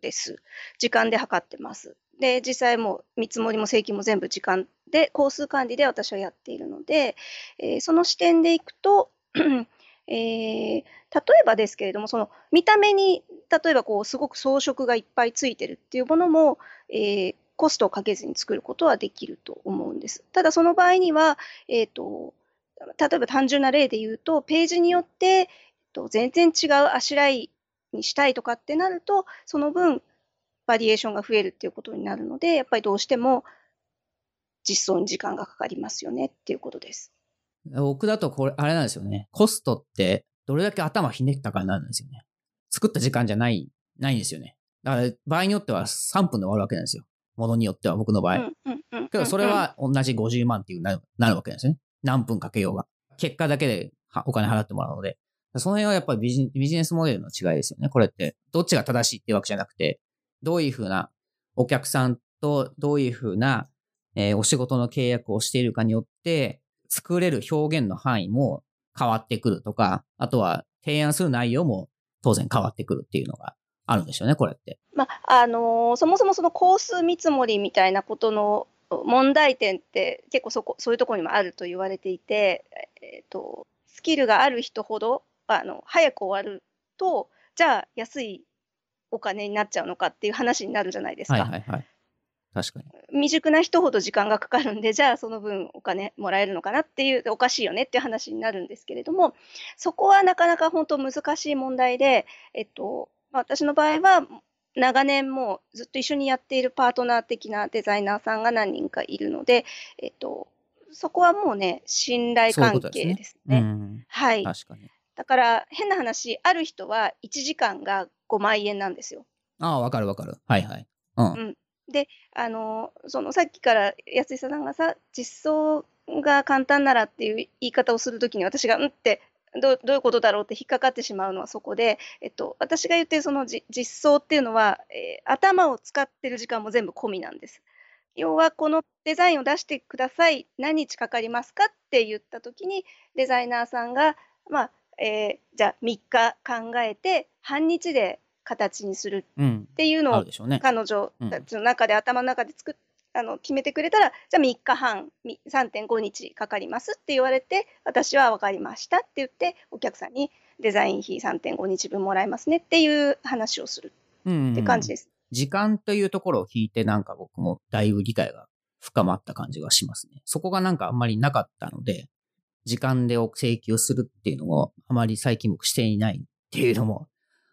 です。時間で測ってます。で、実際も見積もりも請求も全部時間で、工数管理で私はやっているので、えー、その視点でいくと、えー、例えばですけれども、その見た目に例えばこうすごく装飾がいっぱいついてるっていうものも、えー、コストをかけずに作ることはできると思うんです。ただその場合には、えーと例えば単純な例で言うと、ページによって、えっと、全然違うあしらいにしたいとかってなると、その分、バリエーションが増えるっていうことになるので、やっぱりどうしても実装に時間がかかりますよねっていうことです。僕だとこれ、あれなんですよね。コストってどれだけ頭ひねったかになるんですよね。作った時間じゃない、ないんですよね。だから場合によっては3分で終わるわけなんですよ。ものによっては僕の場合。うんうんうんけどそれは同じ50万っていうなるなるわけなんですよね。何分かけようが。結果だけでお金払ってもらうので。その辺はやっぱりビジビジネスモデルの違いですよね。これって。どっちが正しいってわけじゃなくて、どういうふうなお客さんとどういうふうな、えーお仕事の契約をしているかによって、作れる表現の範囲も変わってくるとか、あとは提案する内容も当然変わってくるっていうのがあるんでしょうね、これって。まああのーそもそもその工数見積もりみたいなことの問題点って結構そこそういうところにもあると言われていて、えー、とスキルがある人ほどあの早く終わるとじゃあ安いお金になっちゃうのかっていう話になるじゃないですか。はいはいはい。確かに。未熟な人ほど時間がかかるんでじゃあその分お金もらえるのかなっていうおかしいよねっていう話になるんですけれどもそこはなかなか本当難しい問題で、えっとまあ私の場合は長年もうずっと一緒にやっているパートナー的なデザイナーさんが何人かいるので、えっと、そこはもうね信頼関ことですね係ですね。うん。はい、確かに。だから変な話ある人は1時間が5万円なんですよ。ああ、わかるわかる。はいはい。うん。あのそのさっきから安井さんがさ実装が簡単ならっていう言い方をするときに私がうんってどうどういうことだろうって引っかかってしまうのはそこで、えっと、私が言ってるそのじ実装っていうのは、えー頭を使ってる時間も全部込みなんです。要はこのデザインを出してください何日かかりますかって言った時にデザイナーさんが、まあえーじゃあ3日考えて半日で形にするうん。っていうのを。彼女たちの中で、頭の中で作っあの決めてくれたらじゃあ3日半み3.5日かかりますって言われて私は分かりましたって言ってお客さんにデザイン費3.5日分もらえますねっていう話をするうん。って感じです。時間というところを聞いてなんか僕もだいぶ理解が深まった感じがしますね。そこがなんかあんまりなかったので、時間で請求するっていうのをあまり最近僕していないっていうのも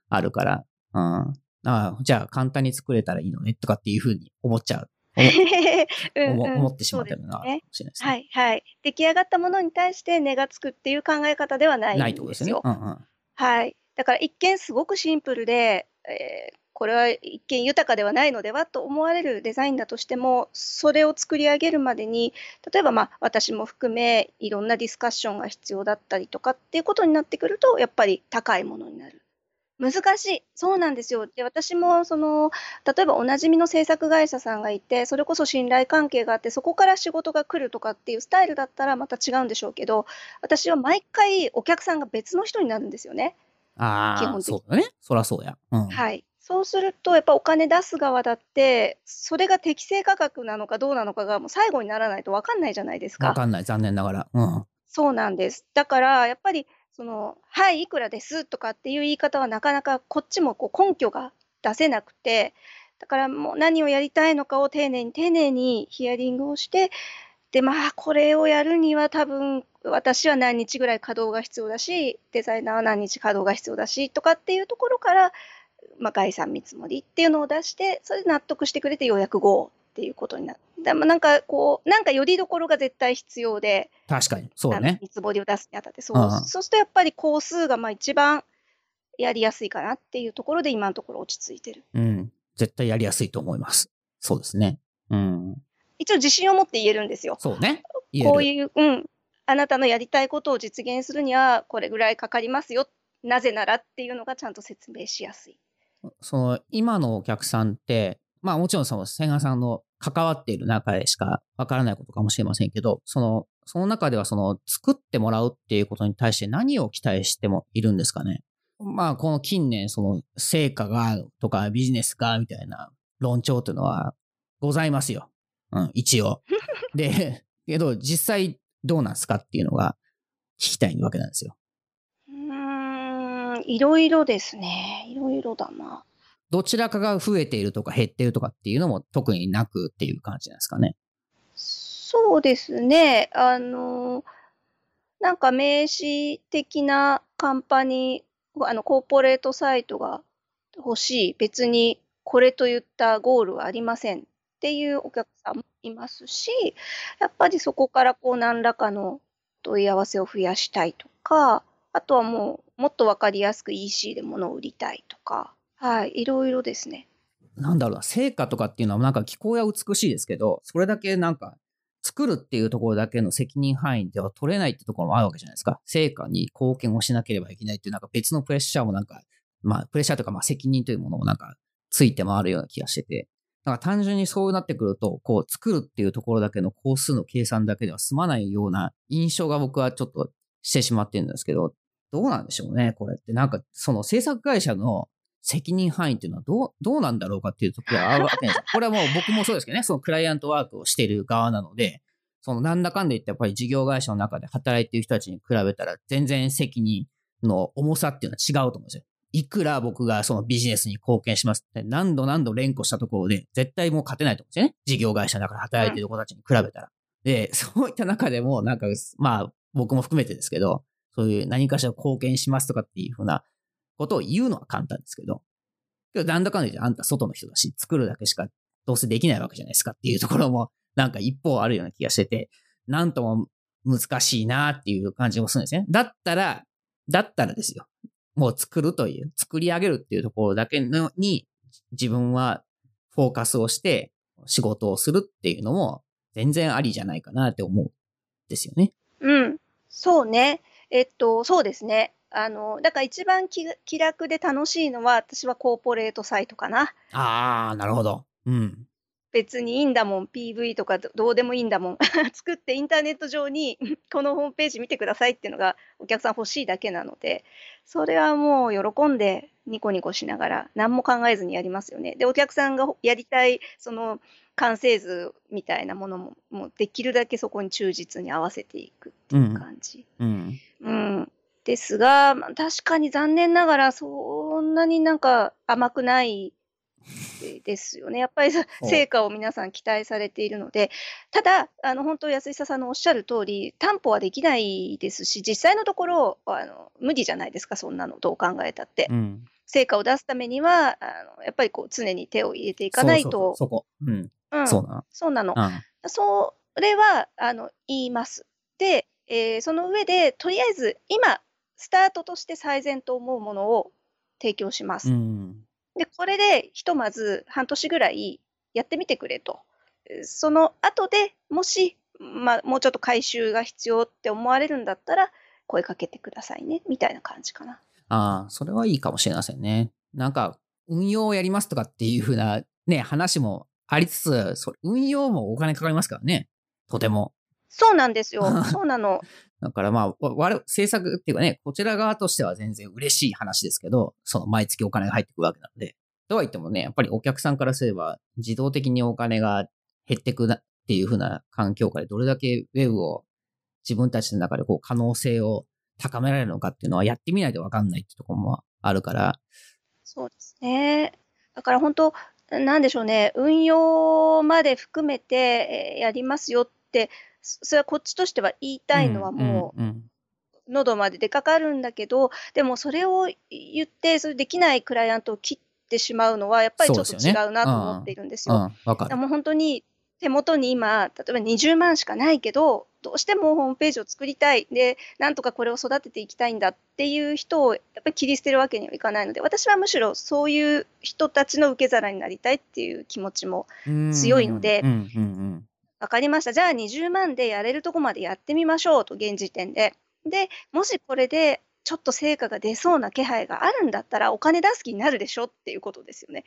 あるから、うん。ああじゃあ簡単に作れたらいいのねとかっていうふうに思っちゃう。うん思ってしまったのがあそうですねるかもしれないですね。はいはい出来上がったものに対して値がつくっていう考え方ではないんないってことでですすよ。。よねうんうん。はい。だから一見すごくシンプルで、えーこれは一見豊かではないのではと思われるデザインだとしても、それを作り上げるまでに、例えばまあ私も含めいろんなディスカッションが必要だったりとかっていうことになってくると、やっぱり高いものになる。難しい。そうなんですよ。で、私もその、例えばおなじみの制作会社さんがいて、それこそ信頼関係があって、そこから仕事が来るとかっていうスタイルだったらまた違うんでしょうけど、私は毎回お客さんが別の人になるんですよね。ああ、基本的にそうだね。そらそうや。うん。はい。そうすると、やっぱお金出す側だって、それが適正価格なのかどうなのかがもう最後にならないと分かんないじゃないですか。わかんない。残念ながら。うん。そうなんです。だから、やっぱり、その、はい、いくらですとかっていう言い方はなかなかこっちもこう根拠が出せなくて、だからもう何をやりたいのかを丁寧に丁寧にヒアリングをして、で、まあ、これをやるには多分、私は何日ぐらい稼働が必要だし、デザイナーは何日稼働が必要だし、とかっていうところから、まあ、概算見積もりっていうのを出して、それで納得してくれてようやく GO っていうことになる。でもなんかこう、なんかよりどころが絶対必要で、確かに。そうね。見積もりを出すにあたって、そう、うんそうするとやっぱり工数がまあ一番やりやすいかなっていうところで今のところ落ち着いてる。うん。絶対やりやすいと思います。そうですね。うん。一応自信を持って言えるんですよ。そうね。こういう、うん、あなたのやりたいことを実現するにはこれぐらいかかりますよ。なぜならっていうのがちゃんと説明しやすい。その、今のお客さんって、まあもちろんその、千賀さんの関わっている中でしかわからないことかもしれませんけど、その、その中ではその、作ってもらうっていうことに対して何を期待してもいるんですかね？まあこの近年、その、成果がとかビジネスがみたいな論調というのはございますよ。うん、一応。で、けど実際どうなんですかっていうのが聞きたいわけなんですよ。うーん、いろいろですね。いろいろだな。どちらかが増えているとか減っているとかっていうのも特になくっていう感じなんですかね。そうですね。あの、なんか名刺的なカンパニー、あの、コーポレートサイトが欲しい。別にこれといったゴールはありませんっていうお客さんもいますし、やっぱりそこからこう何らかの問い合わせを増やしたいとか、あとはもうもっとわかりやすく EC で物を売りたいとか、はい、いろいろですね。なんだろうな、成果とかっていうのはなんか気候や美しいですけど、それだけなんか作るっていうところだけの責任範囲では取れないってところもあるわけじゃないですか。成果に貢献をしなければいけないっていうなんか別のプレッシャーもなんか、まあプレッシャーとかまあ責任というものもなんかついて回るような気がしてて。だか単純にそうなってくると、こう作るっていうところだけの工数の計算だけでは済まないような印象が僕はちょっとしてしまってるんですけど、どうなんでしょうね、これって。なんかその制作会社の責任範囲っていうのはどう、どうなんだろうかっていう時はあるわけですよ。これはもう僕もそうですけどね、そのクライアントワークをしている側なので、そのなんだかんで言ってやっぱり事業会社の中で働いている人たちに比べたら全然責任の重さっていうのは違うと思うんですよ。いくら僕がそのビジネスに貢献しますって何度何度連呼したところで絶対もう勝てないと思うんですよね。事業会社の中で働いている子たちに比べたら。で、そういった中でもなんか、まあ僕も含めてですけど、そういう何かしら貢献しますとかっていうふうなことを言うのは簡単ですけど、けど、なんだかんだ言ってあんた外の人だし、作るだけしかどうせできないわけじゃないですかっていうところも、なんか一方あるような気がしてて、なんとも難しいなっていう感じもするんですね。だったら、だったらですよ。もう作るという、作り上げるっていうところだけのに、自分はフォーカスをして仕事をするっていうのも全然ありじゃないかなって思うんですよね。うん。そうね。えっと、そうですね。あの、だから一番気気楽で楽しいのは、私はコーポレートサイトかな。ああ、なるほど。うん。別にいいんだもん、PV とかどうでもいいんだもん。作ってインターネット上に このホームページ見てくださいっていうのがお客さん欲しいだけなので、それはもう喜んでニコニコしながら何も考えずにやりますよね。で、お客さんがやりたい、その完成図みたいなものも、もうできるだけそこに忠実に合わせていくっていう感じ。うん。うん。ですが、ま、確かに残念ながらそんなになんか甘くないですよね。やっぱり成果を皆さん期待されているので、ただ、あの本当、安久さんのおっしゃる通り、担保はできないですし、実際のところ、あの無理じゃないですか、そんなの、どう考えたって。うん、成果を出すためには、あのやっぱりこう常に手を入れていかないと。そこ。うん。うん、そうなの。そうなの。うん、それはあの言います。で、えー、その上で、とりあえず今、スタートとして最善と思うものを提供します。うん、で、これでひとまず半年ぐらいやってみてくれと。その後でもし、まあ、もうちょっと回収が必要って思われるんだったら、声かけてくださいね、みたいな感じかな。ああ、それはいいかもしれませんね。なんか、運用をやりますとかっていうふうなね、話もありつつ、それ運用もお金かかりますからね。とても。そうなんですよ。そうなの。だからまあ、我制作っていうかね、こちら側としては全然嬉しい話ですけど、その毎月お金が入ってくるわけなので。とは言ってもね、やっぱりお客さんからすれば、自動的にお金が減ってくなっていう風な環境下でどれだけウェブを自分たちの中でこう可能性を高められるのかっていうのはやってみないとわかんないってところもあるから。そうですね。だから本当、なんでしょうね、運用まで含めてやりますよってそれはこっちとしては言いたいのはもう、喉まで出かかるんだけど、でもそれを言って、それできないクライアントを切ってしまうのは、やっぱりちょっと違うなと思っているんですよ。うもう本当に手元に今、例えば20万しかないけど、どうしてもホームページを作りたい、で、なんとかこれを育てていきたいんだっていう人をやっぱり切り捨てるわけにはいかないので、私はむしろそういう人たちの受け皿になりたいっていう気持ちも強いので、分かりました。じゃあ20万でやれるとこまでやってみましょうと、現時点で。で、もしこれでちょっと成果が出そうな気配があるんだったら、お金出す気になるでしょ？っていうことですよね。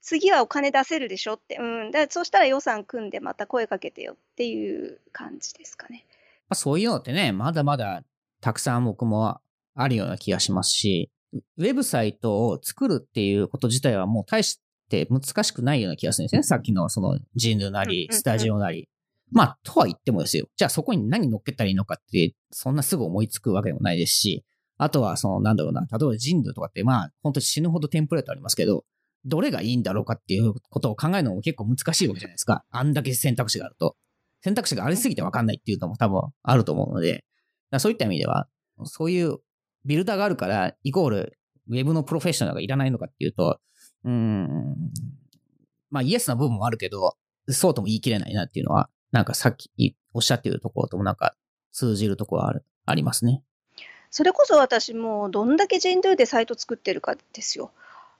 次はお金出せるでしょ？って。うん。だそうしたら予算組んでまた声かけてよっていう感じですかね。まあ、そういうのってね、まだまだたくさん僕もあるような気がしますし、ウェブサイトを作るっていうこと自体はもう大しって難しくないような気がするんですね。さっきのそのジンヌなり、スタジオなり。まあ、とは言ってもですよ。じゃあそこに何乗っけたらいいのかって、そんなすぐ思いつくわけでもないですし、あとはその、なんだろうな、例えばジンヌとかって、まあ、本当に死ぬほどテンプレートありますけど、どれがいいんだろうかっていうことを考えるのも結構難しいわけじゃないですか。あんだけ選択肢があると。選択肢がありすぎてわかんないっていうのも多分あると思うので、そういった意味では、そういうビルダーがあるから、イコール、ウェブのプロフェッショナルがいらないのかっていうと、うん、まあイエスな部分もあるけど、そうとも言い切れないなっていうのは、なん。かさっきおっしゃってるところともなん。か通じるところはある、ありますね。それこそ私もどん。だけ人類でサイト作ってるかですよ。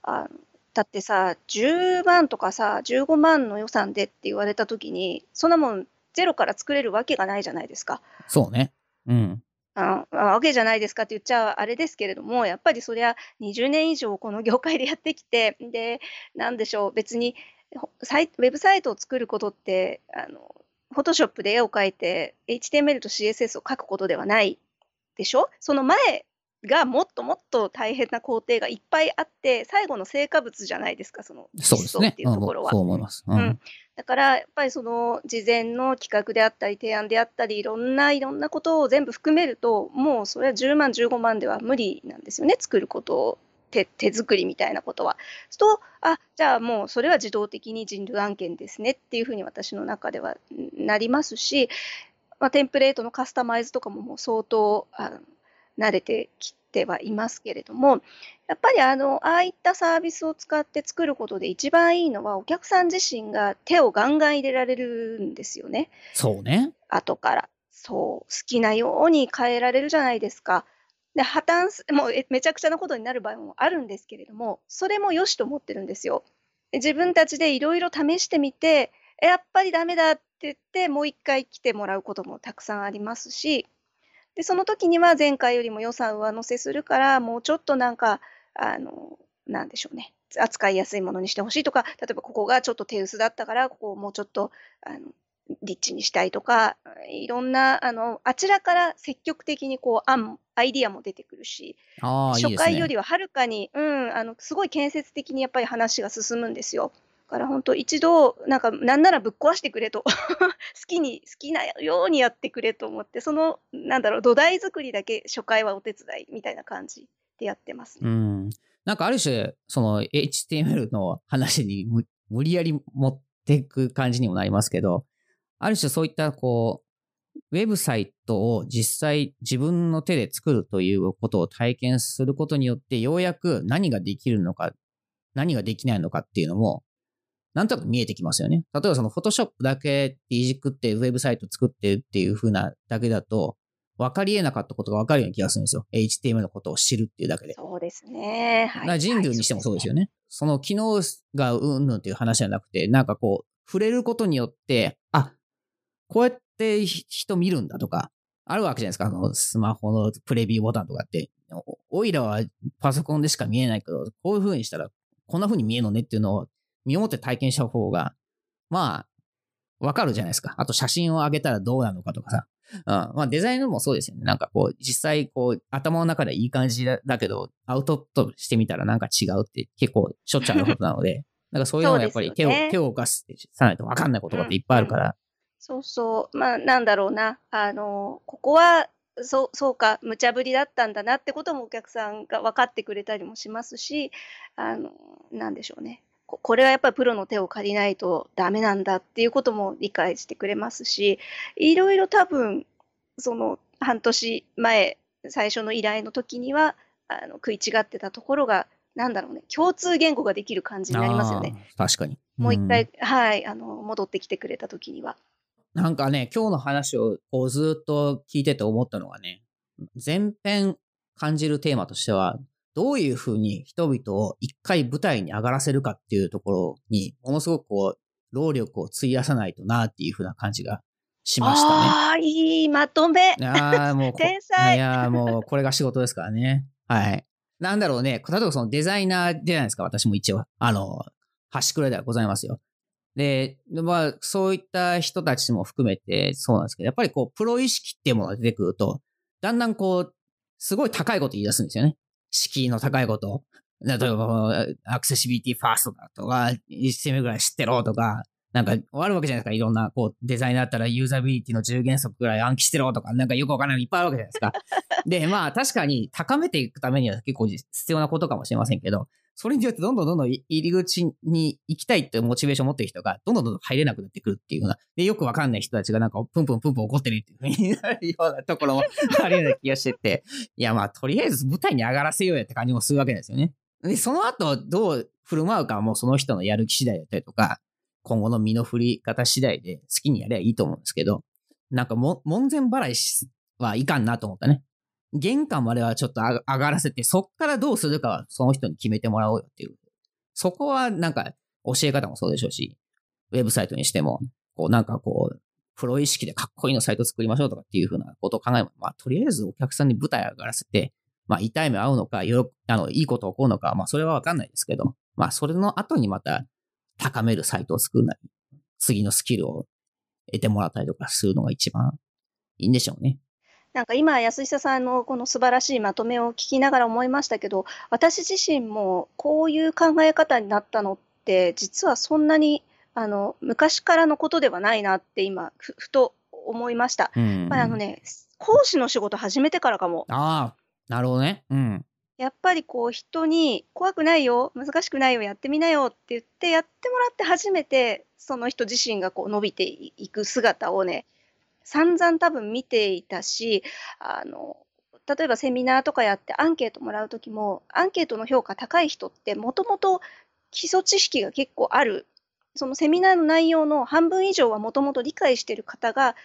あだってさ、10万とかさ、15万の予算でって言われたときに、そん。なもん。ゼロから作れるわけがないじゃないですか。そうね。うん。あわけじゃないですかって言っちゃあれですけれども、やっぱりそりゃ20年以上この業界でやってきて、で、何でしょう、別にサイウェブサイトを作ることって、あの、フォトショップで絵を描いて、HTML と CSS を書くことではないでしょ？その前がもっともっと大変な工程がいっぱいあって、最後の成果物じゃないですか、そのそうですね。っていうところは。そう思います。うん、うん、だから、やっぱりその事前の企画であったり、提案であったり、いろんないろんなことを全部含めると、もうそれは10万、15万では無理なんですよね、作ることを。手手作りみたいなことは。すと、あじゃあもうそれは自動的に人類案件ですねっていうふうに私の中ではなりますし、まあ、テンプレートのカスタマイズとかももう相当あ慣れてきてはいますけれども、やっぱりあの、ああいったサービスを使って作ることで一番いいのは、お客さん自身が手をガンガン入れられるんですよね。そうね。後から。そう、好きなように変えられるじゃないですか。で、破綻す、もうめちゃくちゃなことになる場合もあるんですけれども、それも良しと思ってるんですよ。自分たちでいろいろ試してみて、やっぱりダメだって言って、もう一回来てもらうこともたくさんありますし、で、その時には前回よりも予算上乗せするから、もうちょっとなんか、あの、なんでしょうね。扱いやすいものにしてほしいとか、例えばここがちょっと手薄だったから、ここをもうちょっと、あの、リッチにしたいとか、いろんな、あの、あちらから積極的にこう、案、アイディアも出てくるし、初回よりははるかに、うん、あの、すごい建設的にやっぱり話が進むんですよ。から本当一度、なんか、なんならぶっ壊してくれと。好きに、好きなようにやってくれと思って、その、なんだろう、土台作りだけ初回はお手伝いみたいな感じでやってます、ね、うん。なんかある種、その HTML の話に無理やり持っていく感じにもなりますけど、ある種そういったこう、ウェブサイトを実際自分の手で作るということを体験することによって、ようやく何ができるのか、何ができないのかっていうのもなんとなく見えてきますよね。例えばそのフォトショップだけいじくってウェブサイト作ってるっていう風なだけだと、分かり得なかったことが分かるような気がするんですよ。HTML のことを知るっていうだけで。そうですね。はい、人類にしてもそうですよね。はい、その機能がうんぬんっていう話じゃなくて、なんかこう、触れることによって、あ、こうやって人見るんだとか、あるわけじゃないですか。あの、スマホのプレビューボタンとかって。おいらはパソコンでしか見えないけど、こういう風にしたら、こんな風に見えるのねっていうのを身をもって体験した方が、まあ、わかるじゃないですか。あと写真を上げたらどうなのかとかさ。うん、まあデザインもそうですよね。なんかこう、実際こう、頭の中でいい感じだけど、アウトプットしてみたらなんか違うって結構しょっちゅうあることなので、なんかそういうのはやっぱり手を、ね、手を動かさないとわかんないことっていっぱいあるから。うんうん、そうそう。まあなんだろうな。あの、ここは、そうそうか、無茶ぶりだったんだなってこともお客さんが分かってくれたりもしますし、あの、なんでしょうね。これはやっぱりプロの手を借りないとダメなんだっていうことも理解してくれますし、いろいろ多分、その半年前、最初の依頼の時には、あの食い違ってたところが、なんだろうね、共通言語ができる感じになりますよね。確かに。もう一回、はい、あの、戻ってきてくれた時には。なんかね、今日の話をこうずっと聞いてて思ったのはね、前編感じるテーマとしては、どういうふうに人々を一回舞台に上がらせるかっていうところに、ものすごくこう、労力を費やさないとなっていうふうな感じがしましたね。ああ、いいまとめ。ああ、もう。天才。いや、もう、これが仕事ですからね。はい。なんだろうね。例えばそのデザイナーじゃないですか、私も一応。あの、端くれではございますよ。で、まあ、そういった人たちも含めてそうなんですけど、やっぱりこう、プロ意識っていうものが出てくると、だんだんこう、すごい高いこと言い出すんですよね。敷居の高いこと。例えば、アクセシビリティファーストだとか、一戦目ぐらい知ってろとか、なんか、あるわけじゃないですか。いろんな、こう、デザインだったらユーザビリティの10原則ぐらい暗記してろとか、なんかよくわからないいっぱいあるわけじゃないですか。で、まあ、確かに高めていくためには結構必要なことかもしれませんけど、それによってどんどんどんどん入り口に行きたいってモチベーションを持ってる人が、どんどんどんどん入れなくなってくるっていうような、で、よくわかんない人たちがなんか、プンプンプンプン怒ってるっていうふうになるようなところも あるような気がしてて、いや、まあ、とりあえず舞台に上がらせようやって感じもするわけですよね。で、その後、どう振る舞うかはもうその人のやる気次第だったりとか、今後の身の振り方次第で好きにやればいいと思うんですけど、なんかも、門前払いはいかんなと思ったね。玄関まではちょっと上がらせて、そっからどうするかはその人に決めてもらおうよっていう。そこはなんか教え方もそうでしょうし、ウェブサイトにしても、こうなんかこう、プロ意識でかっこいいのサイト作りましょうとかっていうふうなことを考えまあとりあえずお客さんに舞台上がらせて、まあ痛い目合うのか、よあの、いいこと起こるのか、まあそれはわかんないですけど、まあそれの後にまた高めるサイトを作るなり、次のスキルを得てもらったりとかするのが一番いいんでしょうね。なんか今、安久さんのこの素晴らしいまとめを聞きながら思いましたけど、私自身もこういう考え方になったのって、実はそんなにあの昔からのことではないなって今、ふふと思いました。うん、あのね、講師の仕事始めてからかも。ああ、なるほどね。うん。やっぱりこう人に怖くないよ、難しくないよ、やってみなよって言ってやってもらって初めてその人自身がこう伸びていく姿をね、散々多分見ていたし、あの、例えばセミナーとかやってアンケートもらう時も、アンケートの評価高い人ってもともと基礎知識が結構ある。そのセミナーの内容の半分以上はもともと理解してる方が、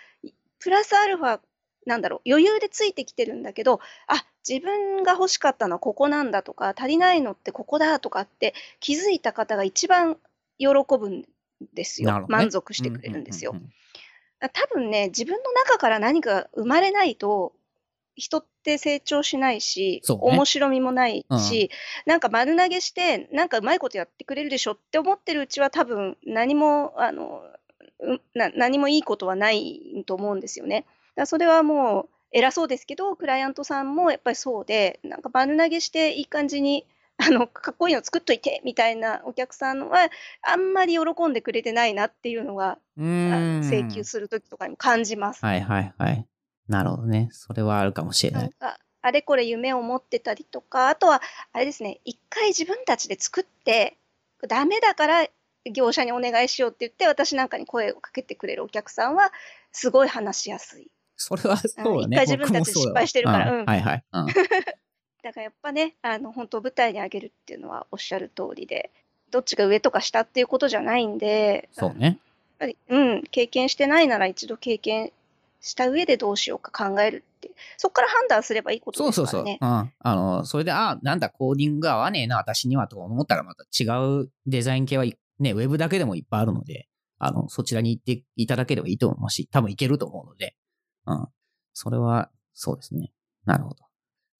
プラスアルファなんだろう、余裕でついてきてるんだけど、あ、自分が欲しかったのはここなんだとか、足りないのってここだとかって気づいた方が一番喜ぶんですよ。ね、満足してくれるんですよ。うんうんうんうん多分ね、自分の中から何か生まれないと、人って成長しないし、ね、面白みもないし、うん、なんか丸投げして、なんかうまいことやってくれるでしょって思ってるうちは多分何も、あの、な何もいいことはないと思うんですよね。だそれはもう偉そうですけど、クライアントさんもやっぱりそうで、なんか丸投げしていい感じに あのかっこいいの作っといてみたいなお客さんはあんまり喜んでくれてないなっていうのが請求するときとかにも感じます。はいはいはい。なるほどね。それはあるかもしれない。なあれこれ夢を持ってたりとか、あとはあれですね、一回自分たちで作って、ダメだから業者にお願いしようって言って、私なんかに声をかけてくれるお客さんは、すごい話しやすい。それはそうだね。一回自分たちで失敗してるから。うん、はいはい。うんだからやっぱね、あの本当舞台に上げるっていうのはおっしゃる通りで、どっちが上とか下っていうことじゃないんで、そうね。やっぱり、うん、経験してないなら一度経験した上でどうしようか考えるって、そこから判断すればいいことですからね。そうそうそう。うん。あの、それで、あ、なんだ、コーディング合わねえな、私にはと思ったらまた違うデザイン系はね、ウェブだけでもいっぱいあるので、あの、そちらに行っていただければいいと思うし、多分いけると思うので、うん。それは、そうですね。なるほど。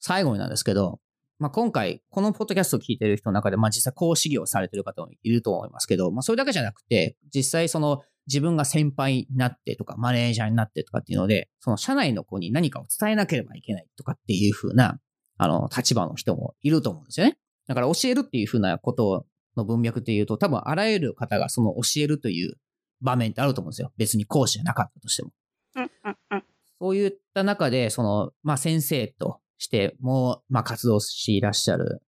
最後になんですけど、まあ、今回、このポッドキャストを聞いてる人の中で、まあ、実際講師業されてる方もいると思いますけど、まあ、それだけじゃなくて、実際その自分が先輩になってとか、マネージャーになってとかっていうので、その社内の子に何かを伝えなければいけないとかっていう風な、あの、立場の人もいると思うんですよね。だから教えるっていう風なことの文脈っていうと、多分あらゆる方がその教えるという場面ってあると思うんですよ。別に講師じゃなかったとしても。そういった中で、その、まあ、先生としても、まあ、活動していらっしゃる、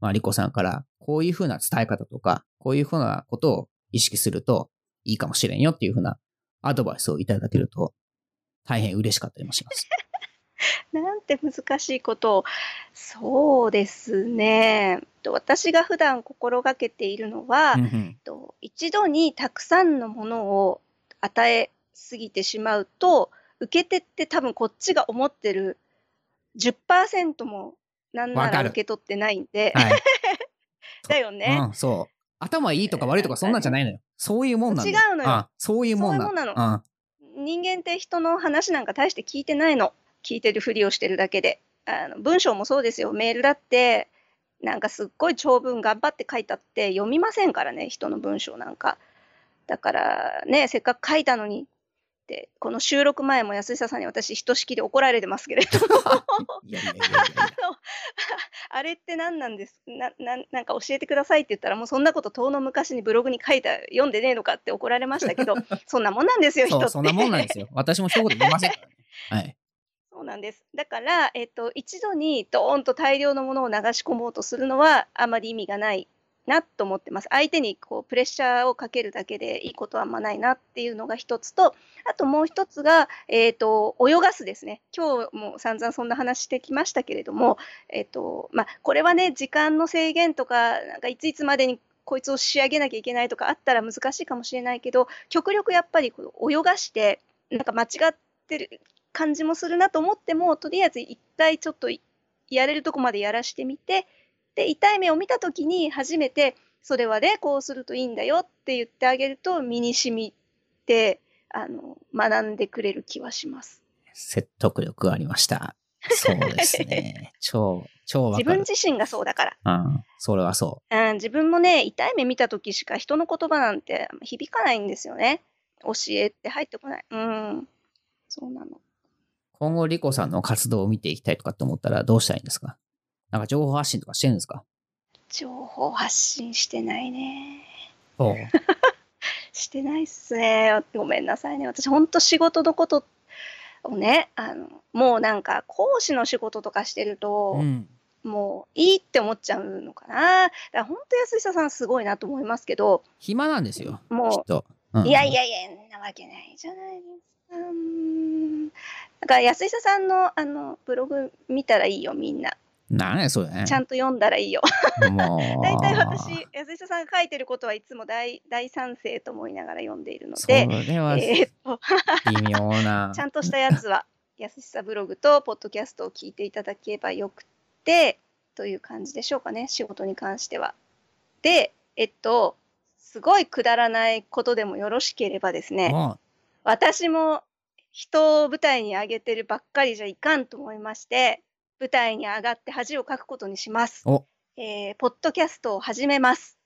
まあ、リコさんから、こういうふうな伝え方とか、こういうふうなことを意識するといいかもしれんよっていうふうなアドバイスをいただけると、大変嬉しかったりもします。なんて難しいことを。そうですね。私が普段心がけているのは、一度にたくさんのものを与えすぎてしまうと、受け手って多分こっちが思ってる10%もなんなら受け取ってないんで、はい、だよね、うん、そう。頭いいとか悪いとかそんなんじゃないのよ。そういうもんなの違うのよ。そういうもんなの。人間って人の話なんか大して聞いてないの。聞いてるふりをしてるだけで。あの文章もそうですよ。メールだってなんかすっごい長文頑張って書いたって読みませんからね。人の文章なんか。だからねせっかく書いたのに、この収録前も安久さんに私、ひとしきり怒られてますけれどもあれって何なんです？なななんか教えてくださいって言ったら、もうそんなこと遠の昔にブログに書いた、読んでねえのかって怒られましたけど、そんなもんなんですよ、人って。そんなもんなんですよ。私も一言言いませんからね。はい。そうなんです。だから、えっと、一度にドーンと大量のものを流し込もうとするのは、あまり意味がないなと思ってます。相手にこうプレッシャーをかけるだけでいいことはあんまないなっていうのが一つと、あともう一つが、えっ、ー、と、泳がすですね。今日も散々そんな話してきましたけれども、えっ、ー、と、まあ、これはね、時間の制限とか、なんかいついつまでにこいつを仕上げなきゃいけないとかあったら難しいかもしれないけど極力やっぱりこう泳がしてなんか間違ってる感じもするなと思ってもとりあえず一回ちょっとやれるとこまでやらしてみてで痛い目を見た時に初めてそれはねこうするといいんだよって言ってあげると身に染みてあの学んでくれる気はします。説得力ありました。そうですね。超、超。自分自身がそうだから。うん、それはそうん、自分もね痛い目見た時しか人の言葉なんて響かないんですよね。教えって入ってこない。うん。そうなの。う。今後、リコさんの活動を見ていきたいとかって思ったらどうしたらいいんですか？なんか情報発信とかしてるんですか？情報発信してないね。おう してないっすね。ごめんなさいね。私、ほんと仕事のことをね、あの、もうなんか講師の仕事とかしてると、うん。もういいって思っちゃうのかな。だから本当安久さんすごいなと思いますけど、暇なんですよ。もと。う、うんいやいやいや、んなわけないじゃないですか。うんだから安久さんのあのブログ見たらいいよ、みんな。なんやそれね。ちゃんと読んだらいいよ。大体私、安久さんが書いてることはいつも大 大賛成と思いながら読んでいるのそで、えー 微妙な。ちゃんとしたやつは、安久ブログとポッドキャストを聞いていただければよくて、という感じでしょうかね、仕事に関しては。で、えっと、すごいくだらないことでもよろしければですね、も私も人を舞台に上げてるばっかりじゃいかんと思いまして、舞台に上がって恥をかくことにします。おえーポッドキャストを始めます。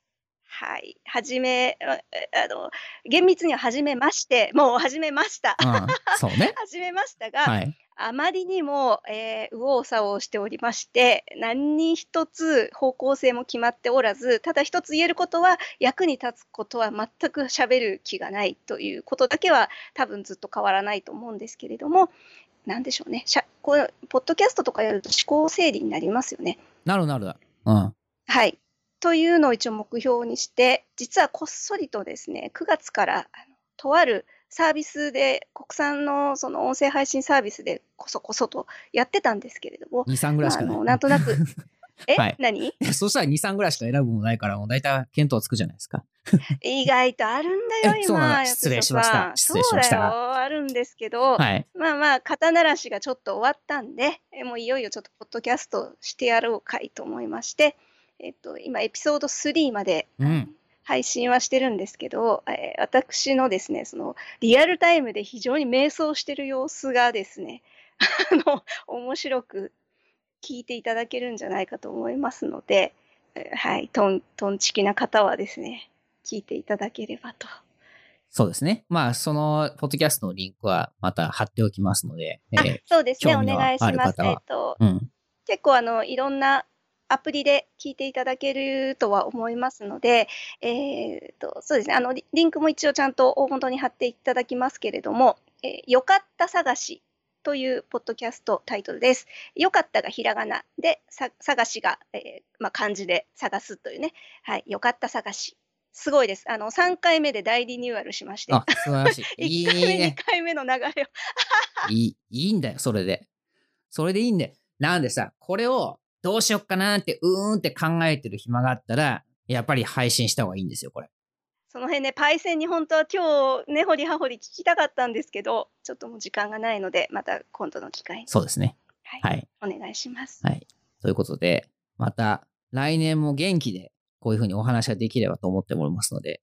はい。始め、ああの、厳密には始めまして、もう始めました。う、うん、そうね。始めましたが、はい。あまりにも、えー右往左往しておりまして、何一つ方向性も決まっておらず、ただ一つ言えることは、役に立つことは全く喋る気がないということだけは多分ずっと変わらないと思うんですけれども、なんでしょうね。しゃこうポッドキャストとかやると思考整理になりますよね。なるなる。うん。はい。というのを一応目標にして、実はこっそりとですね、9月からとあるサービスで、国産のその音声配信サービスでこそこそとやってたんですけれども、2、3ぐらいしかななんとなく え、はい何？そしたら2、3ぐらいしか選ぶものないから、もう大体見当つくじゃないですか。意外とあるんだよ、今。の失礼しました失礼しましたあるんですけど、はい。まあまあ、肩慣らしがちょっと終わったんで、えもういよいよちょっとポッドキャストしてやろうかいと思いまして、えっと、今、エピソード3まで、うん配信はしてるんですけど、えー私のですね、そのリアルタイムで非常に迷走してる様子がですね、あの、面白く聞いていただけるんじゃないかと思いますので、えーはい、トン、トンチキな方はですね、聞いていただければと。そうですね。まあ、その、ポッドキャストのリンクはまた貼っておきますので、えあー、そうですね、お願いします。えっと、うん。結構あのいろんなアプリで聞いていただけるとは思いますので、えーとそうですねあのリリンクも一応ちゃんと大元に貼っていただきますけれども、えーよかった探しというポッドキャストタイトルです。よかったがひらがなで、さ探しが、えーまあ、漢字で探すというね、はい、よかった探し。すごいです。あの3回目で大リニューアルしまして、あ、素晴らしい。いい1回目、2ね。回目の流れを いい、いいんだよ、それで。それでいいんだよ。なんでさ、これをどうしよっかなって、うーんって考えてる暇があったら、やっぱり配信した方がいいんですよ、これ。その辺ね、パイセンに本当は今日、ねほりはほり聞きたかったんですけど、ちょっともう時間がないので、また今度の機会に、そうですね。はいはい。お願いします。はい。ということで、また来年も元気でこういうふうにお話ができればと思っておりますので、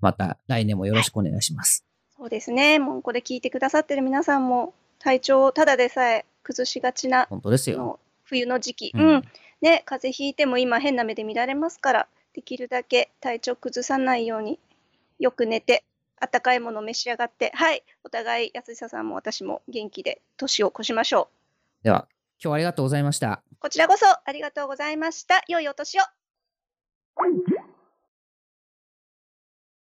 また来年もよろしくお願いします。そうですね、もうこれ聞いてくださってる皆さんも、体調をただでさえ崩しがちな本当ですよ。の冬の時期、ううんん、ね、風邪ひいても今変な目で見られますから、できるだけ体調崩さないように、よく寝て、温かいものを召し上がって、はい、お互い安久さんも私も元気で年を越しましょでは、今日はありがとうございました。う。こちらこそありがとうございました。良いお年を。